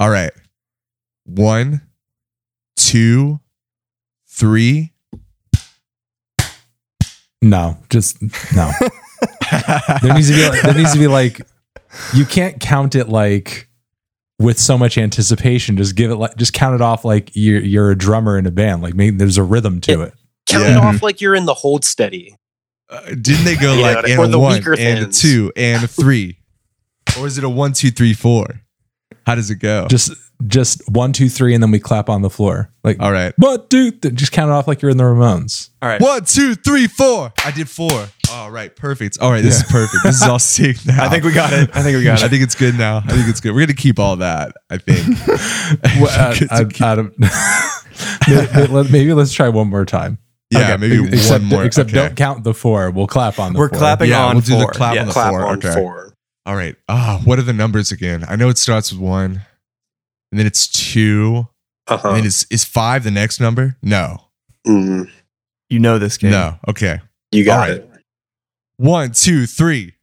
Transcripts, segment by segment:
All right. One, two, three. No, just no. there needs to be like, there needs to be like you can't count it like with so much anticipation. Just give it like just count it off like you're you're a drummer in a band. Like maybe there's a rhythm to it. Count Yeah. it off like you're in the hold steady. Uh, didn't they go like know, and the a one and a things. two and a three? Or is it a one, two, three, four? How does it go? Just just one, two, three, and then we clap on the floor. Like All right. what, dude? Th- Just count it off like you're in the Ramones. All right. One, two, three, four. I did four. All right, perfect. All right, this is perfect. This is all synced now. I think we got it. I think we got it. I think it's good now. I think it's good. We're gonna keep all that. I think. Well, uh, I, keep- I maybe, let- maybe let's try one more time. yeah, Okay. maybe except one more. except okay. don't count the four. We'll clap on the We're four. clapping Yeah, on we'll do the four. clap on the Clap four, on okay. four. All right. Ah, what are the numbers again? I know it starts with one, and then it's two, Uh-huh. and then is is five the next number? No, Mm, You know this game. no. Okay. you got All right. it. One, two, three.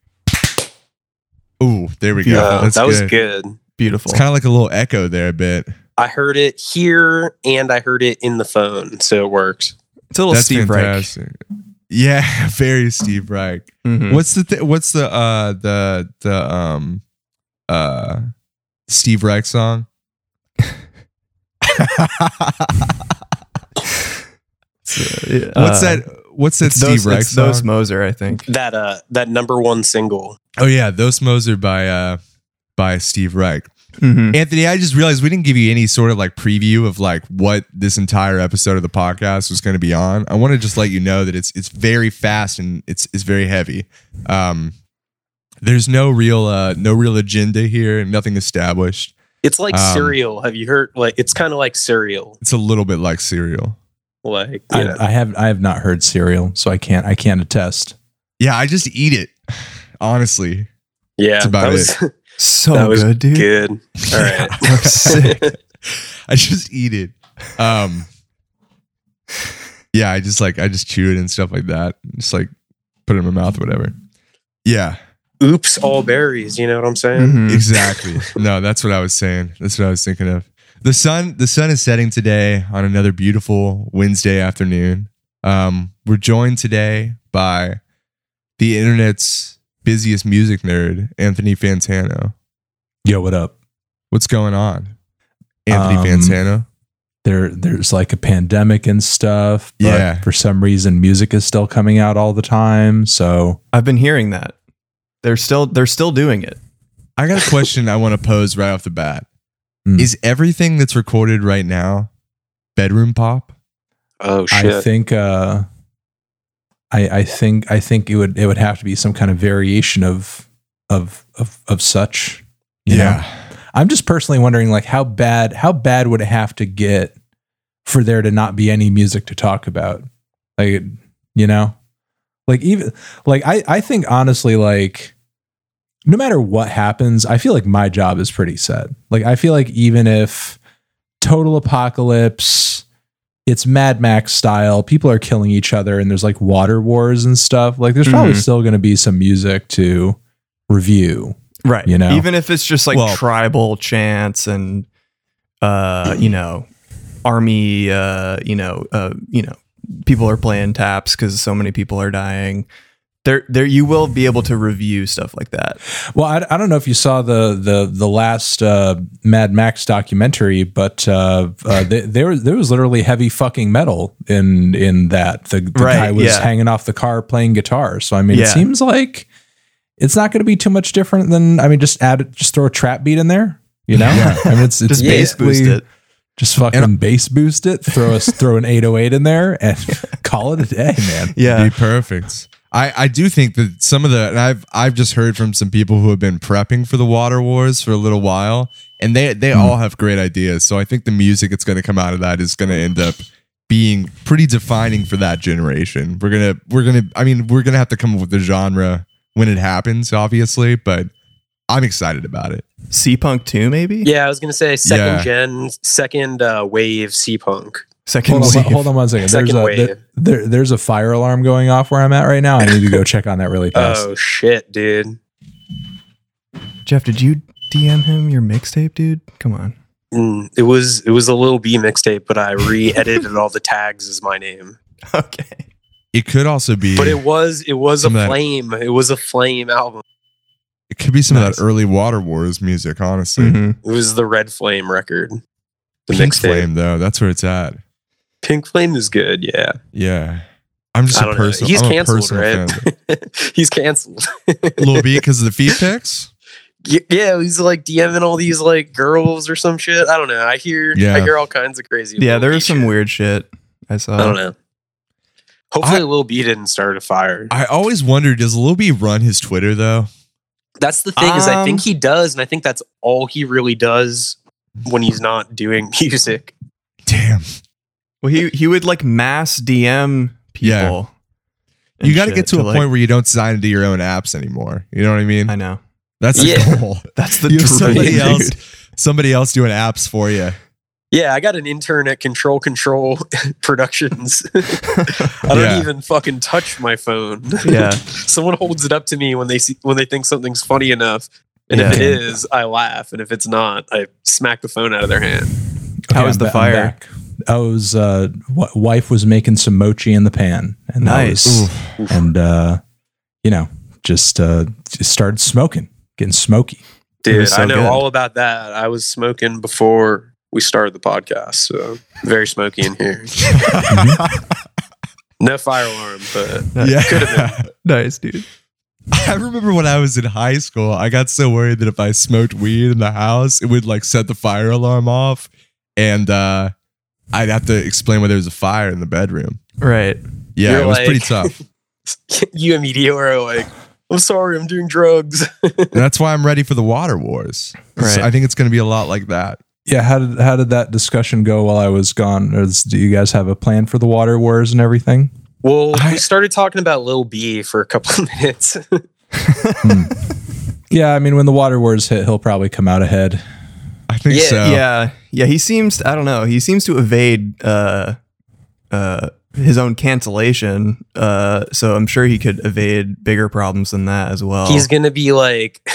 Ooh, there we go. Yeah, That's that was good. good. Beautiful. It's kind of like a little echo there a bit. I heard it here and I heard it in the phone, so it works. It's a little That's Steve Reich. Fantastic. Yeah, very Steve Reich. Mhm. What's the th- what's the uh the the um uh Steve Reich song? Uh, what's that? What's that Steve those, Reich it's song? those Moser, I think. That uh that number one single. oh yeah, those Moser by uh by Steve Reich. Mhm. Anthony, I just realized we didn't give you any sort of like preview of like what this entire episode of the podcast was going to be on. I want to just let you know that it's it's very fast and it's it's very heavy. Um, there's no real uh no real agenda here, nothing established. It's like Um, cereal. Have you heard like it's kind of like cereal. It's a little bit like cereal. Like. I, I have I have not heard cereal, so I can't I can't attest. Yeah, I just eat it. Honestly, yeah, that's about that was So That was good, dude. good. All right. Sick. I just eat it. Um, yeah, I just like I just chew it and stuff like that. Just like put it in my mouth, or whatever. Yeah, Oops, all berries. You know what I'm saying? Mhm. exactly. no, that's what I was saying. That's what I was thinking of. The sun, the sun is setting today on another beautiful Wednesday afternoon. Um, we're joined today by the internet's busiest music nerd, Anthony Fantano. Yo, what up? What's going on, Anthony Um, Fantano? There there's like a pandemic and stuff. But Yeah. For some reason, music is still coming out all the time. So I've been hearing that. They're still they're still doing it. I got a question I want to pose right off the bat. Hmm. Is everything that's recorded right now bedroom pop? Oh shit! I think uh I I think I think it would it would have to be some kind of variation of of of of such. you know? I'm just personally wondering like how bad how bad would it have to get for there to not be any music to talk about? Like you know? Like even like I I think honestly like no matter what happens, I feel like my job is pretty set. Like I feel like even if total apocalypse it's Mad Max style. People are killing each other, and there's like water wars and stuff. Like, there's probably Mhm. still going to be some music to review. Right. You know? Even if it's just like Well- tribal chants and uh, you know, army uh, you know, uh, you know, people are playing taps cuz so many people are dying. There there you will be able to review stuff like that. Well, I, I don't know if you saw the the the last uh, Mad Max documentary, but uh, uh, there there was literally heavy fucking metal in in that. The, the Right, guy was yeah. hanging off the car playing guitar. So I mean, it seems like it's not going to be too much different than I mean, just add just throw a trap beat in there. You know, Yeah. I mean, it's it's Just bass boost basically it. Just fucking bass boost it. Throw us throw an 808 in there and call it a day, man. Yeah. Be perfect. I, I do think that some of the and I've I've just heard from some people who have been prepping for the water wars for a little while, and they they Hmm. all have great ideas. So I think the music that's going to come out of that is going to end up being pretty defining for that generation. We're gonna we're gonna I mean we're gonna have to come up with the genre when it happens, obviously, but I'm excited about it. Seapunk 2 maybe? Yeah, I was gonna say second Yeah. gen, second uh, wave seapunk. Second Hold on, wave. hold on one second. Second there's a wave. there, there- there's a fire alarm going off where I'm at right now. I need to go check on that really fast. Oh shit, dude. Jeff, did you DM him your mixtape, dude? Come on. Mm, it was it was a little B mixtape, but I re-edited all the tags as my name. Okay. It could also be, But it was it was a Some of that- flame. It was a flame album. it could be some Nice. of that early Water Wars music. Honestly, Mhm. It was the Red Flame record. The Pink mixtape. Flame though, that's where it's at. Pink Flame is good. Yeah, Yeah, I'm just I a don't person. He's I'm a canceled, personal right? fan. He's canceled. Lil B because of the feet pics. Yeah, he's like DMing all these like girls or some shit. I don't know. I hear Yeah. I hear all kinds of crazy. Yeah, Lil there was some shit. weird shit I saw. I don't know. Hopefully, I- Lil B didn't start a fire. I always wondered, does Lil B run his Twitter though? That's the thing is, I Um, think he does, and I think that's all he really does when he's not doing music. Damn, Well, he he would like mass DM people. Yeah. you got to get to a like- point where you don't sign into your own apps anymore. You know what I mean? I know. That's the Yeah. goal. That's the You dream, somebody dude. else, somebody else doing apps for you. Yeah, I got an intern at Control Control Productions. I don't Yeah. even fucking touch my phone. Yeah. Someone holds it up to me when they see when they think something's funny enough. And if it is, I laugh. And if it's not, I smack the phone out of their hand. How was I'm the ba- I'm fire? Back. I was uh, w- wife was making some mochi in the pan, and that Nice. was- and uh, you know, just uh, just started smoking, getting smoky. Dude, so I know good. all about that. I was smoking before we started the podcast. So very smoky in here. No fire alarm, but Yeah. could have been. nice, dude. I remember when I was in high school, I got so worried that if I smoked weed in the house, it would like set the fire alarm off. And uh, I'd have to explain why there was a fire in the bedroom. Right. Yeah, You're it was like- pretty tough. you immediately were like, I'm sorry, I'm doing drugs. And that's why I'm ready for the water wars. Right. So I think it's going to be a lot like that. Yeah, how did how did that discussion go while I was gone? Or is- do you guys have a plan for the water wars and everything? well, I- we started talking about Lil B for a couple of minutes. Yeah, I mean, when the water wars hit, he'll probably come out ahead. I think Yeah, so. Yeah. Yeah. He seems. I don't know. He seems to evade uh, uh, his own cancellation. Uh, so I'm sure he could evade bigger problems than that as well. He's gonna be like,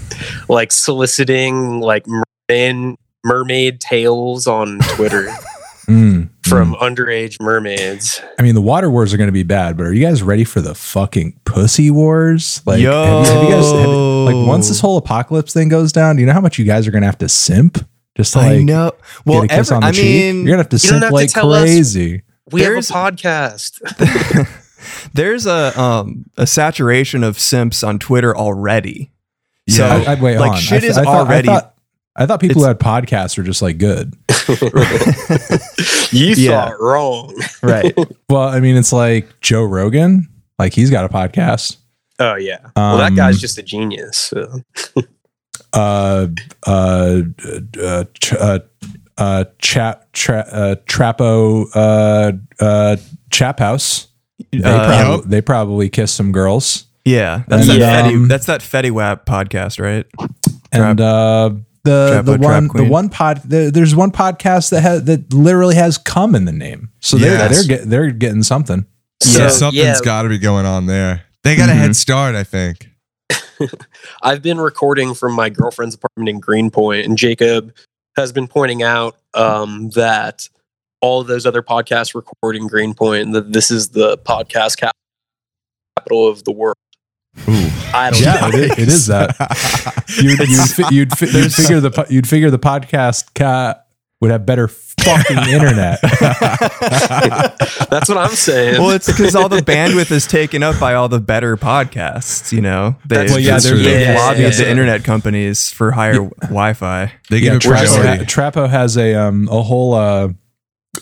like soliciting like mermaid mermaid tales on Twitter Mm, from mm. underage mermaids. I mean, the water wars are going to be bad, but are you guys ready for the fucking pussy wars? Like, have you, have you guys have like once this whole apocalypse thing goes down? Do you know how much you guys are going to have to simp just to I like know. Well, get a kiss every- on the I cheek? mean, You're gonna have to You don't simp have to like us- crazy. We There's- have a podcast. there's a um a saturation of simps on Twitter already. Yeah. So I, I, wait, like on. shit I, is I thought, already. I thought, I thought people who had podcasts were just like good. you Yeah. thought wrong. right. Well, I mean, it's like Joe Rogan. Like he's got a podcast. Oh yeah. Well, that Um, guy's just a genius. So. Uh, uh, uh, ch- uh, uh, chap, tra- uh, Trapo, uh, uh, Chap House. They, Uh, prob- they probably kiss some girls. Yeah, that's And, that Fetty, um, that's that Fetty Wap podcast, right? and uh, the Trapo the Trap one the Queen. one pod the, there's one podcast that has that literally has cum in the name, so they're Yes. they're get, they're getting something. So So, something's yeah, got to be going on there. They got a Mhm. head start, I think. I've been recording from my girlfriend's apartment in Greenpoint, and Jacob has been pointing out um, that all those other podcasts record in Greenpoint, and that this is the podcast cap- capital of the world. Ooh. I don't Yeah, know. it is, it is that. You'd you'd, fi- you'd, fi- you'd figure the po- you'd figure the podcast ca- would have better fucking internet. That's what I'm saying. well, it's because all the bandwidth is taken up by all the better podcasts. You know, they, That's Well, yeah, they've there's- yeah, lobbied yeah, the yeah. internet companies for higher Wi-Fi. They yeah, give it Trapo. Trapo has a um a whole uh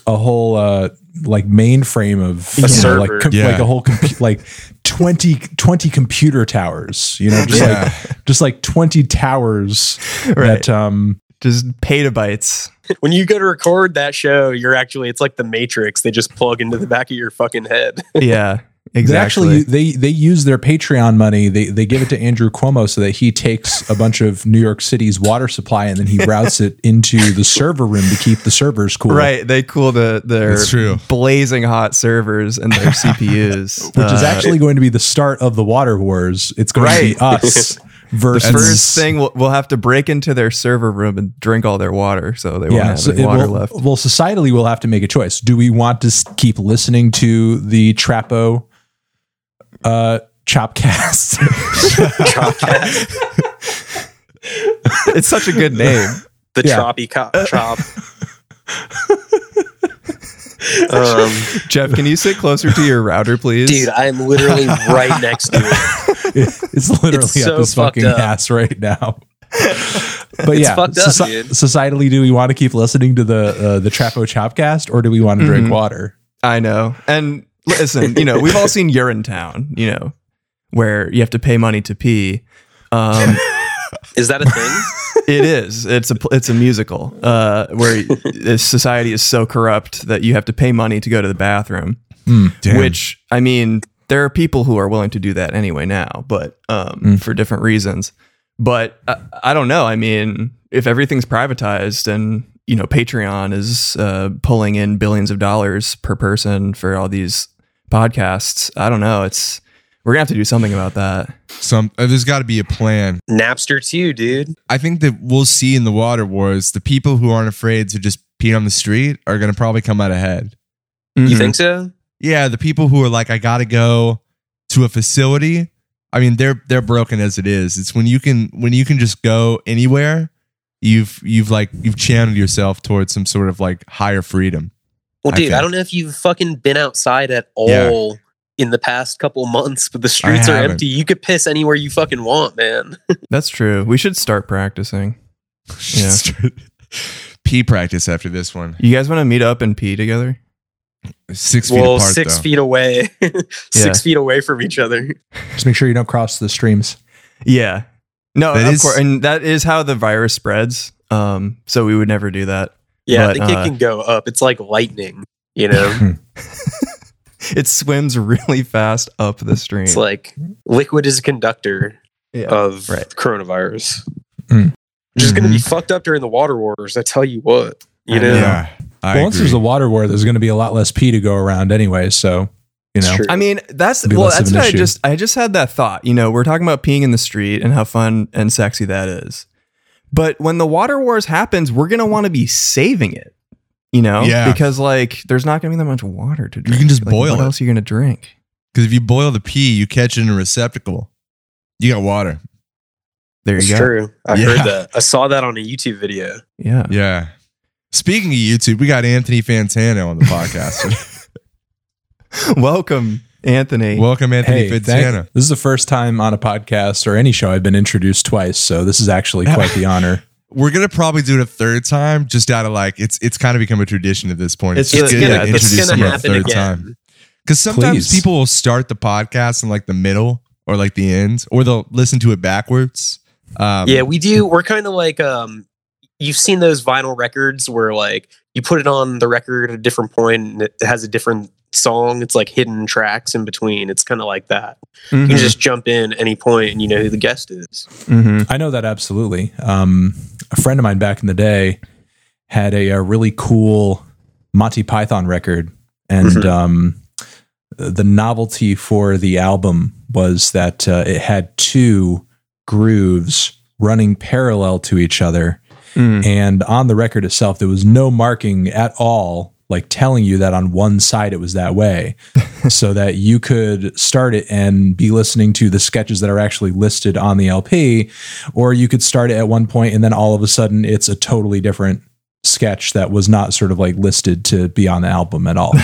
a whole uh like mainframe of A you know, server. like com- Yeah. like a whole compu- like 20, 20 computer towers. You know, just Yeah. like just like twenty towers Right. that um Just petabytes. When you go to record that show, you're actually it's like the Matrix. They just plug into the back of your fucking head. Yeah, They exactly. actually they they use their Patreon money. They they give it to Andrew Cuomo so that he takes a bunch of New York City's water supply and then he routes it into the server room to keep the servers cool. Right, they cool the their true. blazing hot servers and their CPUs, Which is Uh, actually going to be the start of the water wars. It's going to be Right. us The versus first thing we'll, we'll have to break into their server room and drink all their water, so they won't have so any water will- left. Well, societally, we'll have to make a choice. Do we want to keep listening to the Trapo uh, Chopcast? it's such a good name. The Yeah. choppy co- chop. um, Jeff, can you sit closer to your router, please? dude, I am literally right next to it. it's literally It's up so his fucking fucked up. ass right now. But It's yeah, fucked up, soci- dude. societally, do we want to keep listening to the uh, the Trapo Chopcast, or do we want to drink Mhm. water? I know. And listen, you know, we've all seen Urinetown, you know, where you have to pay money to pee. Um, Is that a thing? it is. It's a it's a musical uh, where this society is so corrupt that you have to pay money to go to the bathroom. Damn. Which I mean, there are people who are willing to do that anyway now, but um, Mm. for different reasons. But I, I don't know. I mean, if everything's privatized and you know Patreon is uh, pulling in billions of dollars per person for all these podcasts, I don't know. It's we're gonna have to do something about that. some uh, there's got to be a plan. Napster too, dude. I think that we'll see in the water wars the people who aren't afraid to just pee on the street are going to probably come out ahead. You Mhm. think so? Yeah, the people who are like, I got to go to a facility. I mean, they're they're broken as it is. It's when you can when you can just go anywhere. You've you've like you've channeled yourself towards some sort of like higher freedom. Well, dude, I, think. don't know if you've fucking been outside at Yeah. All in the past couple months, but the streets are empty. You could piss anywhere you fucking want, man. That's true. We should start practicing. Yeah. Pee practice after this one. You guys want to meet up and pee together? Six feet well, apart. six though. feet away, Yeah. six feet away from each other. Just make sure you don't cross the streams. Yeah. No, That of is- course, and that is how the virus spreads. Um, so we would never do that. Yeah, But, I think uh, it can go up. It's like lightning, you know. It swims really fast up the stream. it's like liquid is a conductor yeah. of right. coronavirus. Mm. Which is going to be fucked up during the water wars. I tell you what, you know. know. Yeah, well, once agree. there's a water war, there's going to be a lot less pee to go around anyway. So, you know. I mean, that's well, that's an what I issue. just I just had that thought. You know, we're talking about peeing in the street and how fun and sexy that is. But when the water wars happens, we're gonna want to be saving it. You know, Yeah. because like there's not gonna be that much water to drink. You can just Like, boil What it. else are you gonna drink? Because if you boil the pee, you catch it in a receptacle. You got water. There you it's go. true. I Yeah. heard that. I saw that on a YouTube video. Yeah. Yeah. Speaking of YouTube, we got Anthony Fantano on the podcast. Welcome, Anthony. Welcome, Anthony hey, Fantano. thank, this is the first time on a podcast or any show I've been introduced twice. So this is actually quite the honor. We're gonna probably do it a third time, just out of like it's it's kind of become a tradition at this point. It's just just- good yeah, to it's introduce gonna them a happen third again. time. Because sometimes Please. people will start the podcast in like the middle or like the end, or they'll listen to it backwards. Um, yeah, we do. We're kind of like um you've seen those vinyl records where like you put it on the record at a different point and it has a different song. It's like hidden tracks in between. It's kind of like that. You Mhm. can just jump in any point and you know who the guest is. Mhm. I know that absolutely. Um, a friend of mine back in the day had a, a really cool Monty Python record, and Mhm. um, the novelty for the album was that uh, it had two grooves running parallel to each other. Mm. And on the record itself, there was no marking at all, like telling you that on one side it was that way, so that you could start it and be listening to the sketches that are actually listed on the LP, or you could start it at one point and then all of a sudden it's a totally different sketch that was not sort of like listed to be on the album at all.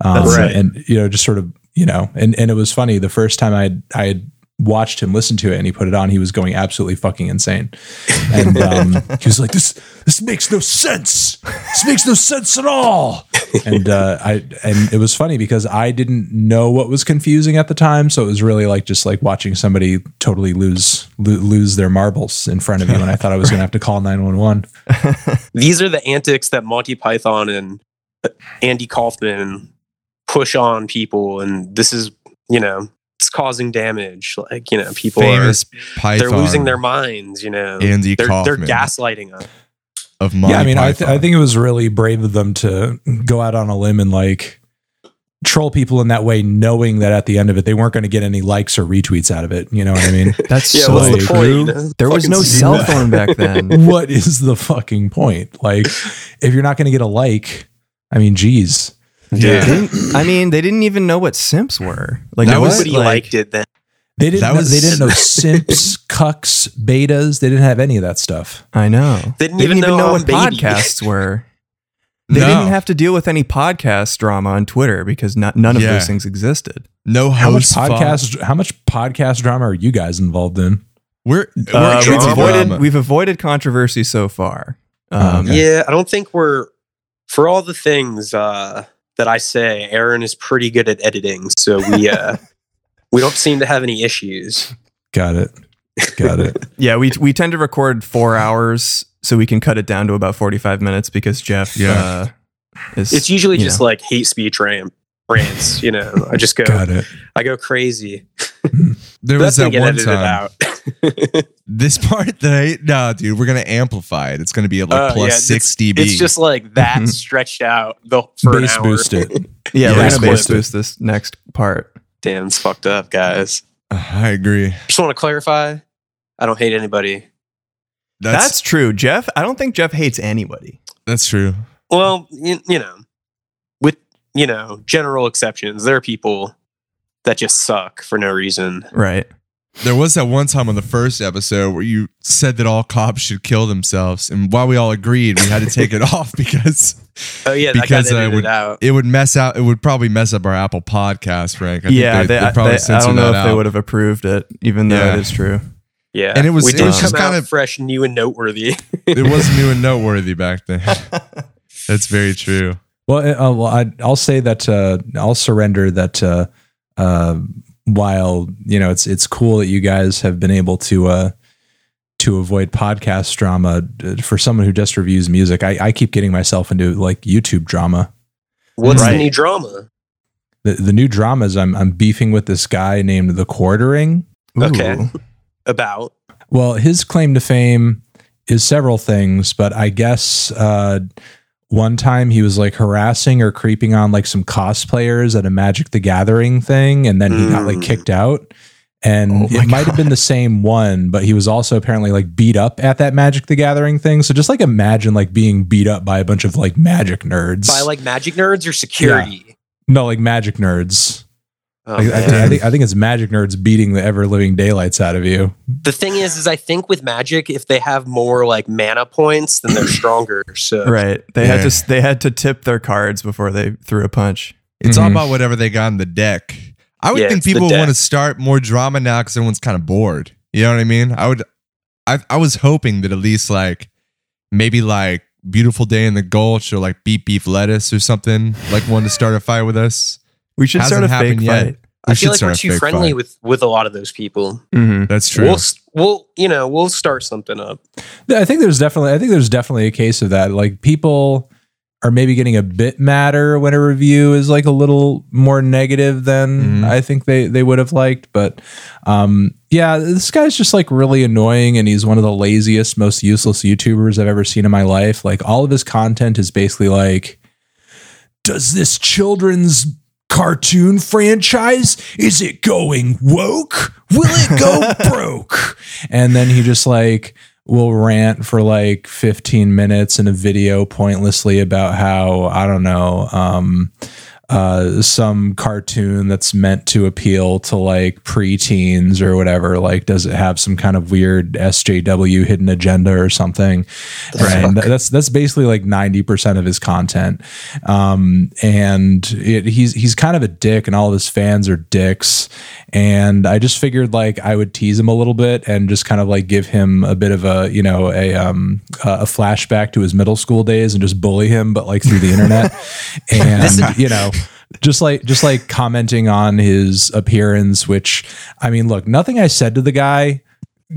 Um, That's right. And you know, just sort of you know, and and it was funny the first time I I had watched him listen to it and he put it on, he was going absolutely fucking insane. And um, he was like, "This this makes no sense. This makes no sense at all." And uh, I and it was funny because I didn't know what was confusing at the time, so it was really like just like watching somebody totally lose lo- lose their marbles in front of you, and I thought I was going to have to call nine one one. These are the antics that Monty Python and Andy Kaufman push on people, and this is you know it's causing damage. Like you know people famous are Python. they're losing their minds. You know Andy they're, they're gaslighting us. of Monty yeah, I mean, I, th- I think it was really brave of them to go out on a limb and like troll people in that way, knowing that at the end of it they weren't going to get any likes or retweets out of it. You know what I mean? That's Yeah, so what's the point? true. There was no cell phone back then. what is the fucking point? Like, if you're not going to get a like, I mean, geez. Yeah. I mean, they didn't even know what simps were. Like That it was- Nobody like, liked it then. They didn't. That know, was- they didn't know simps, cucks, betas. They didn't have any of that stuff. I know. They didn't even know know what baby. podcasts were. They No. didn't have to deal with any podcast drama on Twitter because not, none of Yeah. those things existed. No How much host fault. podcast? How much podcast drama are you guys involved in? We're, we're Uh, we've avoided drama. we've avoided controversy so far. Oh, Um, okay. Yeah, I don't think we're for all the things uh, that I say. Aaron is pretty good at editing, so we uh, we don't seem to have any issues. Got it. Got it. Yeah, we we tend to record four hours so we can cut it down to about forty five minutes because Jeff Yeah. uh, is It's usually just know. like hate speech rant, rants. You know, I just go, Got it. I go crazy. There That's was that one edited time. out. This part that I no, dude, we're gonna amplify it. It's gonna be at like Oh, plus yeah, it's- six dB. it's just like that stretched out the for Bass an hour. boost it. yeah, Yeah, we're gonna bass boost this next part. Damn, it's fucked up, guys. Uh, I agree. Just want to clarify. I don't hate anybody. That's, That's true, Jeff. I don't think Jeff hates anybody. that's true. Well, you, you know, with you know general exceptions, there are people that just suck for no reason. Right. There was that one time on the first episode where you said that all cops should kill themselves, and while we all agreed, we had to take it off because Oh yeah, Because that got I edited would- out. it would mess out. It would probably mess up our Apple Podcast rank. I yeah, think they, they, probably they- I don't know that if they would have approved it, even though Yeah. it is true. Yeah, And it was- we it was come just out kinda- fresh, new, and noteworthy. It was new and noteworthy back then. That's very true. Well, uh, well I, I'll say that uh, I'll surrender that. Uh, while you know it's it's cool that you guys have been able to uh, to avoid podcast drama uh, for someone who just reviews music, I, I keep getting myself into like YouTube drama. What's Right. the new drama? The, the new dramas I'm I'm beefing with this guy named the Quartering. Okay. About Well, his claim to fame is several things, but I guess uh, one time he was like harassing or creeping on like some cosplayers at a Magic the Gathering thing, and then he got like Mm. kicked out. And Oh it might have been the same one, but he was also apparently like beat up at that Magic the Gathering thing. So just like imagine like being beat up by a bunch of like magic nerds. by like magic nerds or security. no, like magic nerds. Oh, Like, I, man. think, I think I think it's magic nerds beating the ever living daylights out of you. the thing is, is I think with magic, if they have more like mana points, then they're stronger. So Right. They had to they had to tip their cards before they threw a punch. It's all Mhm. about whatever they got in the deck. I would Yeah, think people want to start more drama now because everyone's kind of bored. You know what I mean? I would. I I was hoping that at least like maybe like beautiful day in the gulch or like beef beef lettuce or something like one to start a fight with us. We should Hasn't start a fake yet. fight. I We feel like we're too friendly fight. with with a lot of those people. hmm That's true. We'll we'll you know we'll start something up. I think there's definitely I think there's definitely a case of that. Like people are maybe getting a bit madder when a review is like a little more negative than Mhm. I think they they would have liked. But um yeah, this guy's just like really annoying and he's one of the laziest, most useless YouTubers I've ever seen in my life. Like all of his content is basically like does this children's cartoon franchise? Is it going woke? Will it go broke? And then he just like will rant for like 15 minutes in a video pointlessly about how i don't know um uh some cartoon that's meant to appeal to like preteens or whatever like does it have some kind of weird SJW hidden agenda or something? And that's that's basically like 90% of his content. Um and it, he's he's kind of a dick and all of his fans are dicks. And i just figured like i would tease him a little bit and just kind of like give him a bit of a you know a um a flashback to his middle school days and just bully him but like through the internet. And you know just like just like commenting on his appearance which i mean look nothing i said to the guy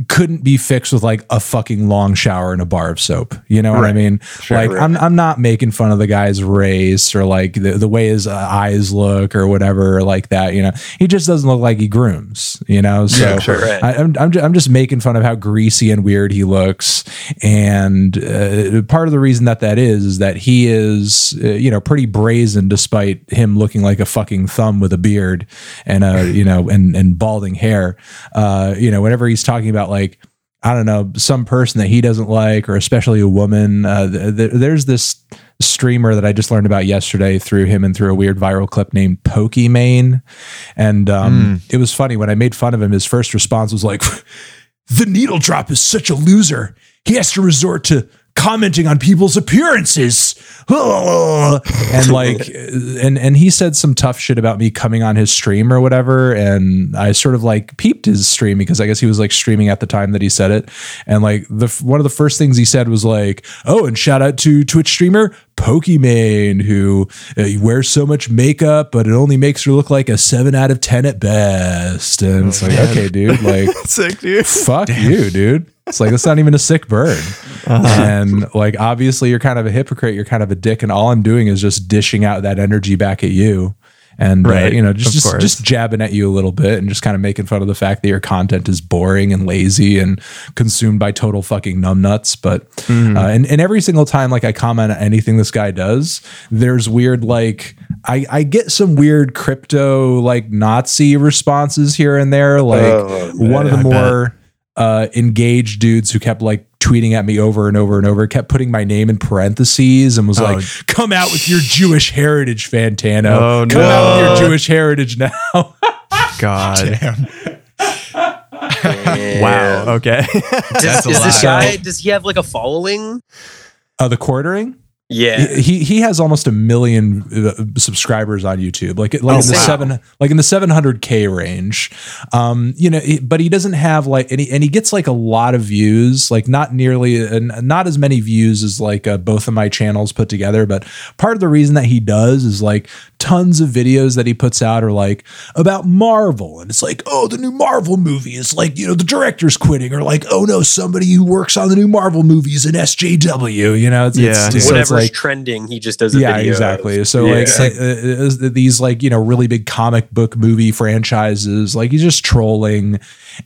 couldn't be fixed with like a fucking long shower and a bar of soap. You know what I mean? Sure, like right. I'm I'm not making fun of the guy's race or like the, the way his uh, eyes look or whatever like that. You know, he just doesn't look like he grooms. You know, so Yeah, sure, right. I, I'm I'm just, I'm just making fun of how greasy and weird he looks, and uh, part of the reason that that is is that he is uh, you know pretty brazen despite him looking like a fucking thumb with a beard and a you know and and balding hair. Uh, you know, whenever he's talking about like. I don't know, some person that he doesn't like, or especially a woman. Uh, th- th- there's this streamer that I just learned about yesterday through him and through a weird viral clip named Pokimane. And um, it was funny when I made fun of him. His first response was like, "The needle drop is such a loser. He has to resort to commenting on people's appearances." and like, and and he said some tough shit about me coming on his stream or whatever. And I sort of like peeped his stream because I guess he was like streaming at the time that he said it. And like the one of the first things he said was like, "Oh, and shout out to Twitch streamer." Pokimane, who uh, wears so much makeup, but it only makes her look like a seven out of ten at best. And it's like, okay, dude, like, Sick, dude. fuck you, dude. It's like that's not even a sick bird. And like, obviously, you're kind of a hypocrite. You're kind of a dick, and all I'm doing is just dishing out that energy back at you. And uh, you know, just just, just jabbing at you a little bit, and just kind of making fun of the fact that your content is boring and lazy and consumed by total fucking numbnuts. But Mm-hmm. uh, and, and every single time, like I comment on anything this guy does, there's weird like I I get some weird crypto like Nazi responses here and there. Like Oh, one of the I bet. More uh, engaged dudes who kept like tweeting at me over and over and over, kept putting my name in parentheses and was Oh. like, "Come out with your Jewish heritage, Fantano. Oh, Come out with your Jewish heritage now." God. Damn. Wow. Okay. Does, That's a is this guy? Does he have like a following? uh, the quartering. Yeah. He he has almost a million uh, subscribers on YouTube, like like Oh, in the wow. seven like in the seven hundred k range. Um, you know, but he doesn't have like and he, and he gets like a lot of views, like not nearly and not as many views as like uh, both of my channels put together. But part of the reason that he does is like tons of videos that he puts out are like about Marvel, and it's like, oh, the new Marvel movie is like you know the director's quitting, or like, oh no, somebody who works on the new Marvel movie is an SJW. You know, it's, Yeah. it's, so it's Whatever's like trending, he just does a yeah, video. exactly. So Yeah. like uh, uh, these like you know really big comic book movie franchises, like he's just trolling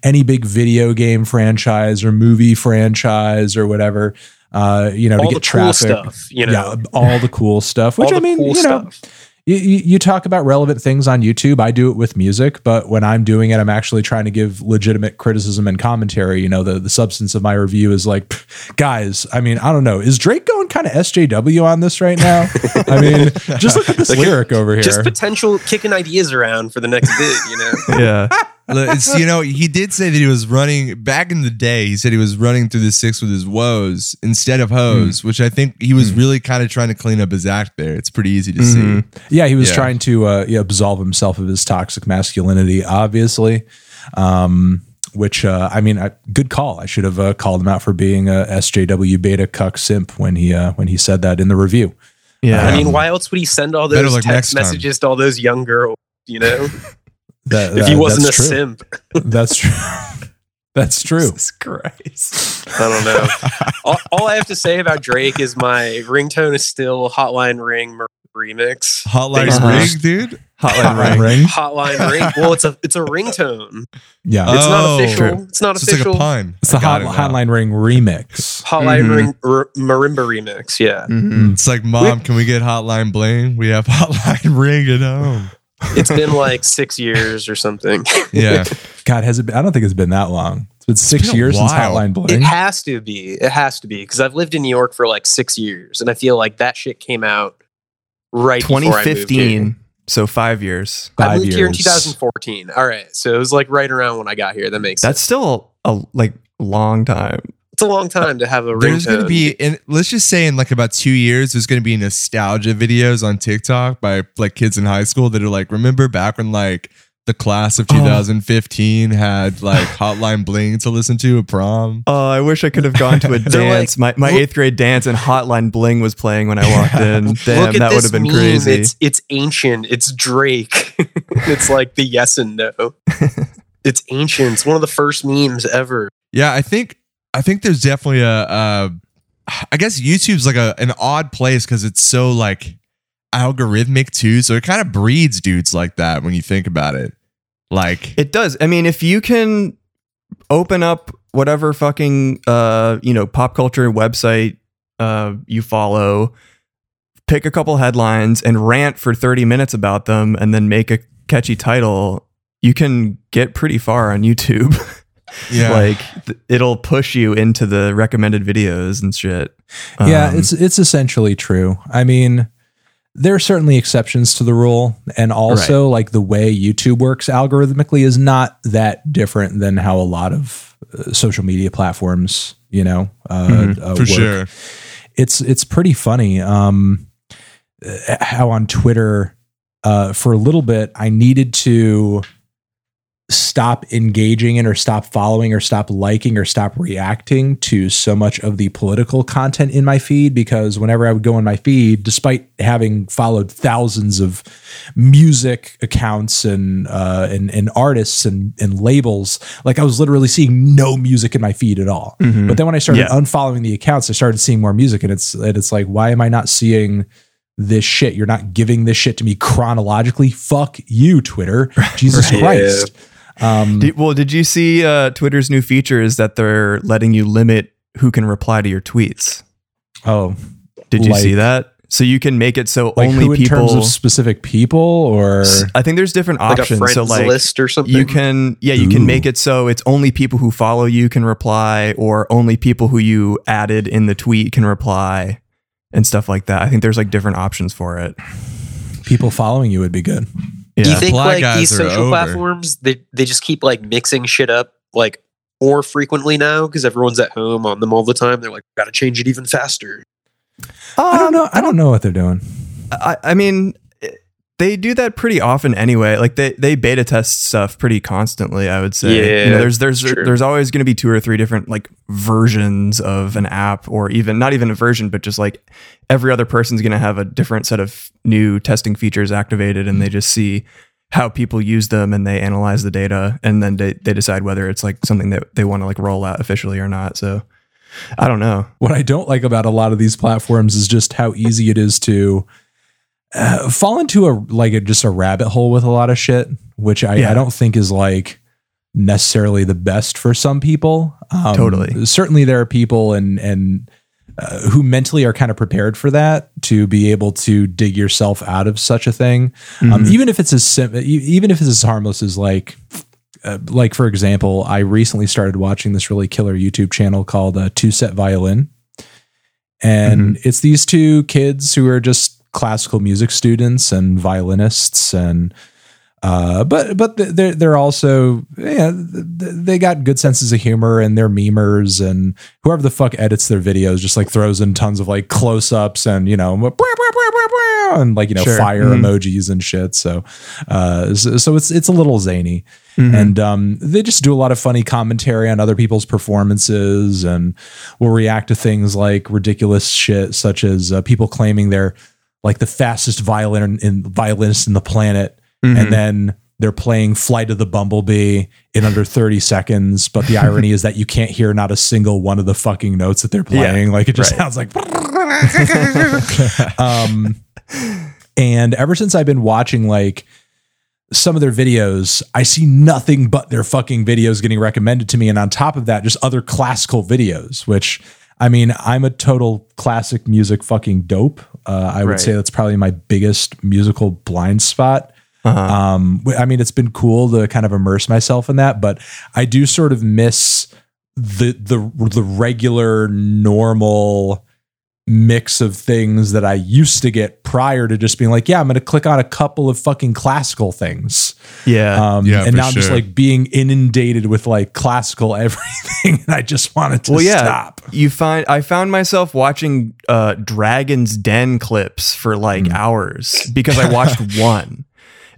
any big video game franchise or movie franchise or whatever. Uh, you know, all to the get cool traffic. stuff, you know. Yeah, all the cool stuff. Which all I mean, cool you know, stuff. You, you you talk about relevant things on YouTube. I do it with music, but when I'm doing it, I'm actually trying to give legitimate criticism and commentary. You know, the, the substance of my review is like, guys, I mean, I don't know. Is Drake going kind of SJW on this right now? I mean, just look at this lyric over here. Just potential kicking ideas around for the next bid, you know. yeah. Look, it's, you know, he did say that he was running back in the day. He said he was running through the six with his woes instead of hose, which I think he was really kind of trying to clean up his act there. It's pretty easy to see. Yeah, he was Yeah. trying to uh, yeah, absolve himself of his toxic masculinity, obviously. Um, which uh, I mean, I, good call. I should have uh, called him out for being a SJW beta cuck simp when he uh, when he said that in the review. Yeah. I mean, why else would he send all those luck next text time. messages to all those young girls, you know? That, if he wasn't a true. simp. That's true. That's true. Jesus Christ. I don't know. all, all I have to say about Drake is my ringtone is still Hotline Ring remix. Hotline Uh-huh. ring, dude. Hotline ring. ring. Hotline Ring. Well, it's a it's a ringtone. Yeah, It's not Oh. official. It's not So it's like a pun. it's the I got hot, it. Hotline Ring remix. Hotline Mhm. Ring r- marimba remix. Yeah, Mhm. It's like, mom, can we get Hotline Bling? We have Hotline Ring at home. It's been like six years or something. Yeah. God, has it? Been, I don't think it's been that long. It's been six been years since while. Hotline It has to be. It has to be because I've lived in New York for like six years, and I feel like that shit came out right before I moved here. 2015. So five years. I Five moved here in 2014. All right, so it was like right around when I got here. That makes That's sense. still a like long time. It's a long time to have a There's going to be, in, let's just say in like about two years, there's going to be nostalgia videos on TikTok by like kids in high school that are like, remember back when like the class of Oh. 2015 had like Hotline Bling to listen to at prom? Oh, I wish I could have gone to a They're dance. my my look- eighth grade dance and Hotline Bling was playing when I walked in. Damn, that would have been meme. crazy. It's it's ancient. It's Drake. it's like the yes and no. it's ancient. It's one of the first memes ever. Yeah, I think I think there's definitely a, a I guess YouTube's like a an odd place because it's so like algorithmic too. So it kind of breeds dudes like that when you think about it. Like It does. I mean, if you can open up whatever fucking uh, you know, pop culture website uh you follow, pick a couple headlines and rant for 30 minutes about them and then make a catchy title, you can get pretty far on YouTube. yeah, like th- it'll push you into the recommended videos and shit. yeah, Um, it's it's essentially true. I mean, there are certainly exceptions to the rule, and also like the way YouTube works algorithmically is not that different than how a lot of uh, social media platforms, you know, uh, Mhm, uh, for work. sure. It's it's pretty funny. Um, uh, how on Twitter, uh, for a little bit, I needed to stop engaging in or stop following or stop liking or stop reacting to so much of the political content in my feed because whenever I would go in my feed, despite having followed thousands of music accounts and uh, and, and artists and, and labels, like I was literally seeing no music in my feed at all. Mhm. But then when I started Yeah. unfollowing the accounts, I started seeing more music, and it's and it's like, why am I not seeing this shit? You're not giving this shit to me chronologically. Fuck you, Twitter. Jesus Right. Christ. Um, Did, well, did you see uh, Twitter's new feature is that they're letting you limit who can reply to your tweets? oh, Did you Like- see that? So you can make it so like only who in people. terms of specific people or I think there's different Like options. friends so like list or something. you can, yeah, you Ooh. can make it so it's only people who follow you can reply, or only people who you added in the tweet can reply, and stuff like that. I think there's like different options for it. people following you would be good. Yeah. Do you think Reply like these social over. platforms they they just keep like mixing shit up like more frequently now because everyone's at home on them all the time? They're like, got to change it even faster. I don't um, know. I don't know what they're doing. I, I mean, they do that pretty often anyway. Like they, they beta test stuff pretty constantly. I would say. Yeah, you know, there's there's true. there's always going to be two or three different like versions of an app, or even not even a version, but just like every other person's going to have a different set of new testing features activated, and they just see how people use them and they analyze the data, and then they they decide whether it's like something that they want to like roll out officially or not. So. I don't know. What I don't like about a lot of these platforms is just how easy it is to uh, fall into a like a, just a rabbit hole with a lot of shit, which I, Yeah. I don't think is like necessarily the best for some people. Um, Totally. Certainly, there are people and and uh, who mentally are kind of prepared for that to be able to dig yourself out of such a thing, um, Mhm. even if it's as sim- even if it's as harmless as like. Uh, like for example, I recently started watching this really killer YouTube channel called uh, TwoSetViolin, and it's these two kids who are just classical music students and violinists, and uh, but but they're they're also yeah they got good senses of humor and they're memers and whoever the fuck edits their videos just like throws in tons of like close ups and you know and like you know Sure. fire Mhm. emojis and shit. So uh, so, so it's it's a little zany Mhm. and um, they just do a lot of funny commentary on other people's performances and will react to things like ridiculous shit such as uh, people claiming they're like the fastest violin in violinist in the planet Mhm. and then they're playing flight of the bumblebee in under 30 seconds but the irony is that you can't hear not a single one of the fucking notes that they're Yeah, playing like it just right. sounds like um and ever since i've been watching like some of their videos, I see nothing but their fucking videos getting recommended to me. And on top of that, just other classical videos, which I mean, I'm a total classic music fucking dope. Uh, I would Right. say that's probably my biggest musical blind spot. Uh-huh. Um, I mean, it's been cool to kind of immerse myself in that, but I do sort of miss the the the regular normal mix of things that I used to get prior to just being like, yeah, I'm going to click on a couple of fucking classical things. yeah. Um, Yeah, and for now I'm just like being inundated with like classical everything. and I just wanted to well, yeah. stop. You find I found myself watching uh, Dragon's Den clips for like Hmm. hours because I watched one,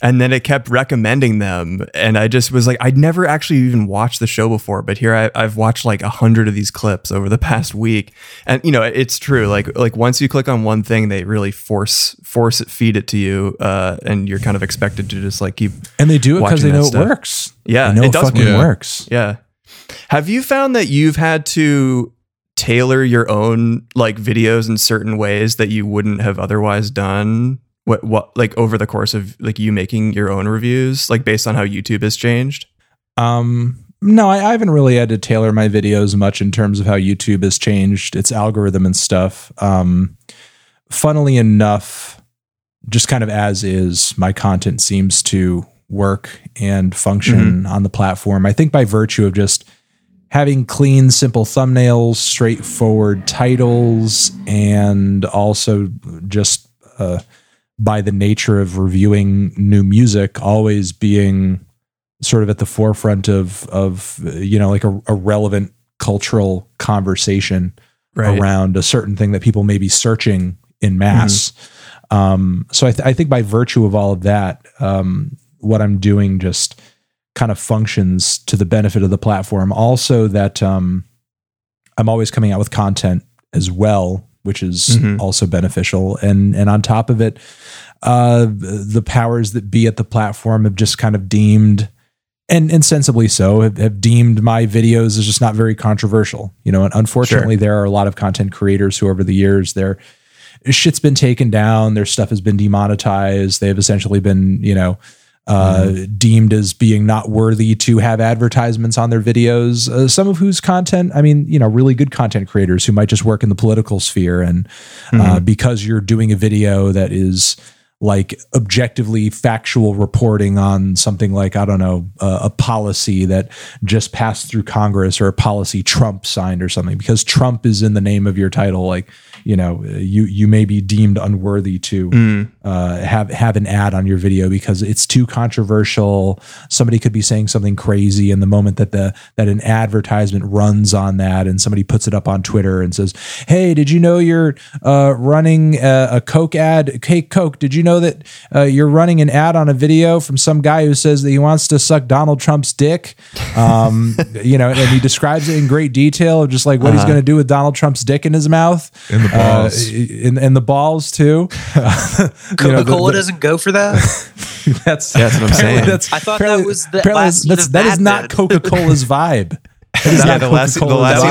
and then it kept recommending them, and I just was like, I'd never actually even watched the show before, but here I, I've watched like a hundred of these clips over the past week, and you know it's true. Like like once you click on one thing, they really force force it feed it to you, uh, and you're kind of expected to just like keep And they do it because they know that it works. yeah, it it, does fucking work. works. yeah. Have you found that you've had to tailor your own like videos in certain ways that you wouldn't have otherwise done? What what like over the course of like you making your own reviews, like based on how YouTube has changed? Um, no, I, I haven't really had to tailor my videos much in terms of how YouTube has changed its algorithm and stuff. Um, funnily enough, just kind of as is, my content seems to work and function on the platform. I think by virtue of just having clean, simple thumbnails, straightforward titles, and also just uh, by the nature of reviewing new music, always being sort of at the forefront of of you know like a, a relevant cultural conversation around a certain thing that people may be searching in mass. Um, so I, th- I think by virtue of all of that, um, what I'm doing just kind of functions to the benefit of the platform. Also, that um, I'm always coming out with content as well, which is Mhm. also beneficial. And and on top of it, uh, the powers that be at the platform have just kind of deemed. And, and sensibly so have, have deemed my videos as just not very controversial you know and unfortunately there are a lot of content creators who over the years their shit's been taken down their stuff has been demonetized they've essentially been you know uh, deemed as being not worthy to have advertisements on their videos. Uh, some of whose content, I mean, you know, really good content creators who might just work in the political sphere, and uh, because you're doing a video that is like objectively factual reporting on something like I don't know uh, a policy that just passed through Congress or a policy Trump signed or something because Trump is in the name of your title like you know you you may be deemed unworthy to Mm. uh, have have an ad on your video because it's too controversial. Somebody could be saying something crazy, and the moment that the that an advertisement runs on that, and somebody puts it up on Twitter and says, "Hey, did you know you're uh, running a, a Coke ad? Hey, Coke, did you know that uh, you're running an ad on a video from some guy who says that he wants to suck Donald Trump's dick?" Um, you know, and he describes it in great detail of just like what he's Uh-huh. going to do with Donald Trump's dick in his mouth In the balls. uh, in, in the balls too. Coca the- Cola the- doesn't go for that. that's That's what I'm saying. That's, I thought that was the last scene that's, of that is Mad not Coca Cola's vibe. That is Yeah, the last- the last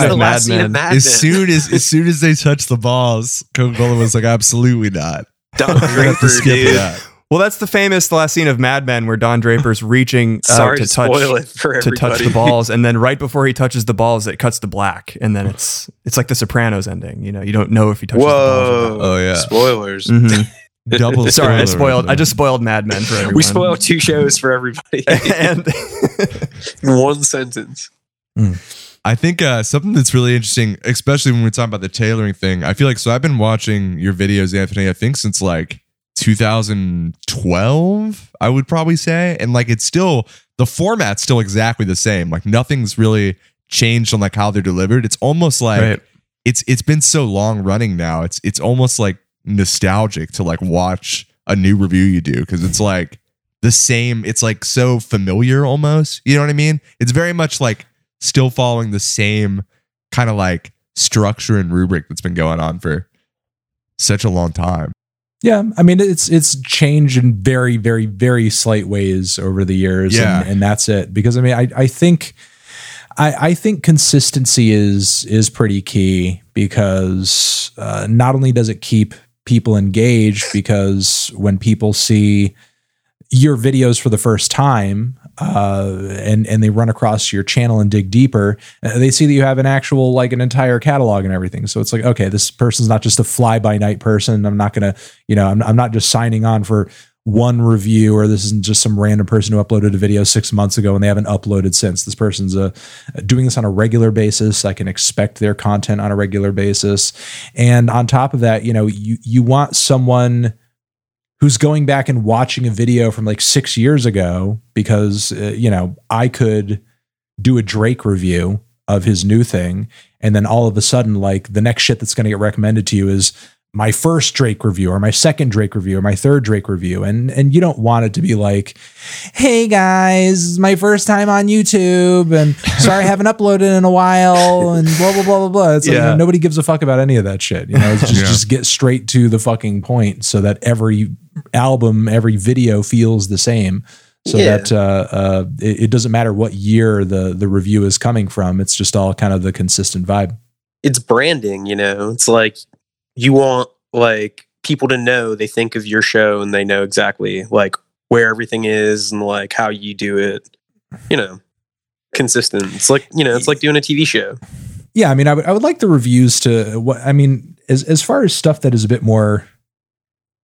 scene of Mad Men. as soon as as soon as they touched the balls, Coca Cola was like, absolutely not. Don We're gonna have Draper, to dude. that. Well, that's the famous last scene of Mad Men where Don Draper's reaching out Sorry to to touch spoil it for to touch the balls, and then right before he touches the balls, it cuts to black, and then it's it's like the Sopranos ending. You know, you don't know if he touches the balls. Whoa! Oh, yeah. spoilers. Or not. Mhm. Double Sorry, I spoiled. right I just spoiled Mad Men for everyone. We spoiled two shows for everybody and one sentence. I think uh, something that's really interesting, especially when we're talking about the tailoring thing. I feel like so I've been watching your videos, Anthony. I think since like 2012, I would probably say, and like it's still the format's still exactly the same. Like nothing's really changed on like how they're delivered. It's almost like Right. it's it's been so long running now. It's it's almost like nostalgic to like watch a new review you do because it's like the same. It's like so familiar almost. You know what I mean? It's very much like still following the same kind of like structure and rubric that's been going on for such a long time. Yeah, I mean it's it's changed in very very very slight ways over the years, Yeah. and, and that's it. Because I mean, I I think I I think consistency is is pretty key because uh, not only does it keep people engaged, because when people see your videos for the first time uh, and and they run across your channel and dig deeper, uh, they see that you have an actual like an entire catalog and everything. So it's like, okay, this person's not just a fly by night person. I'm not gonna, you know, I'm, I'm not just signing on for one review or this isn't just some random person who uploaded a video six months ago and they haven't uploaded since. This person's uh, doing this on a regular basis. I can expect their content on a regular basis, and on top of that, you know, you you want someone who's going back and watching a video from like six years ago because uh, you know I could do a Drake review of his new thing, and then all of a sudden, like the next shit that's going to get recommended to you is my first Drake review or my second Drake review or my third Drake review, and and you don't want it to be like, hey guys, my first time on YouTube, and sorry I haven't uploaded in a while, and blah blah blah blah blah. It's like you know, nobody gives a fuck about any of that shit. You know, it's just Yeah. just get straight to the fucking point, so that every album, every video feels the same. so Yeah. that uh, uh, it, it doesn't matter what year the the review is coming from. It's just all kind of the consistent vibe. it's branding, you know. It's like you want like people to know they think of your show and they know exactly like where everything is and like how you do it. You know, consistent. It's like you know, it's like doing a TV show. Yeah, I mean, I would I would like the reviews to what I mean as as far as stuff that is a bit more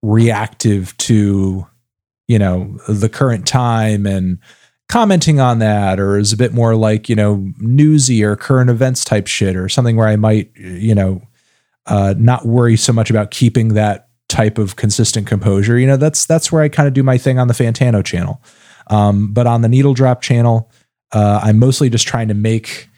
reactive to you know the current time and commenting on that or is a bit more like you know newsy or current events type shit or something where I might you know uh, not worry so much about keeping that type of consistent composure. You know, that's that's where I kind of do my thing on the Fantano channel. Um, but on the Needle Drop channel, uh, I'm mostly just trying to make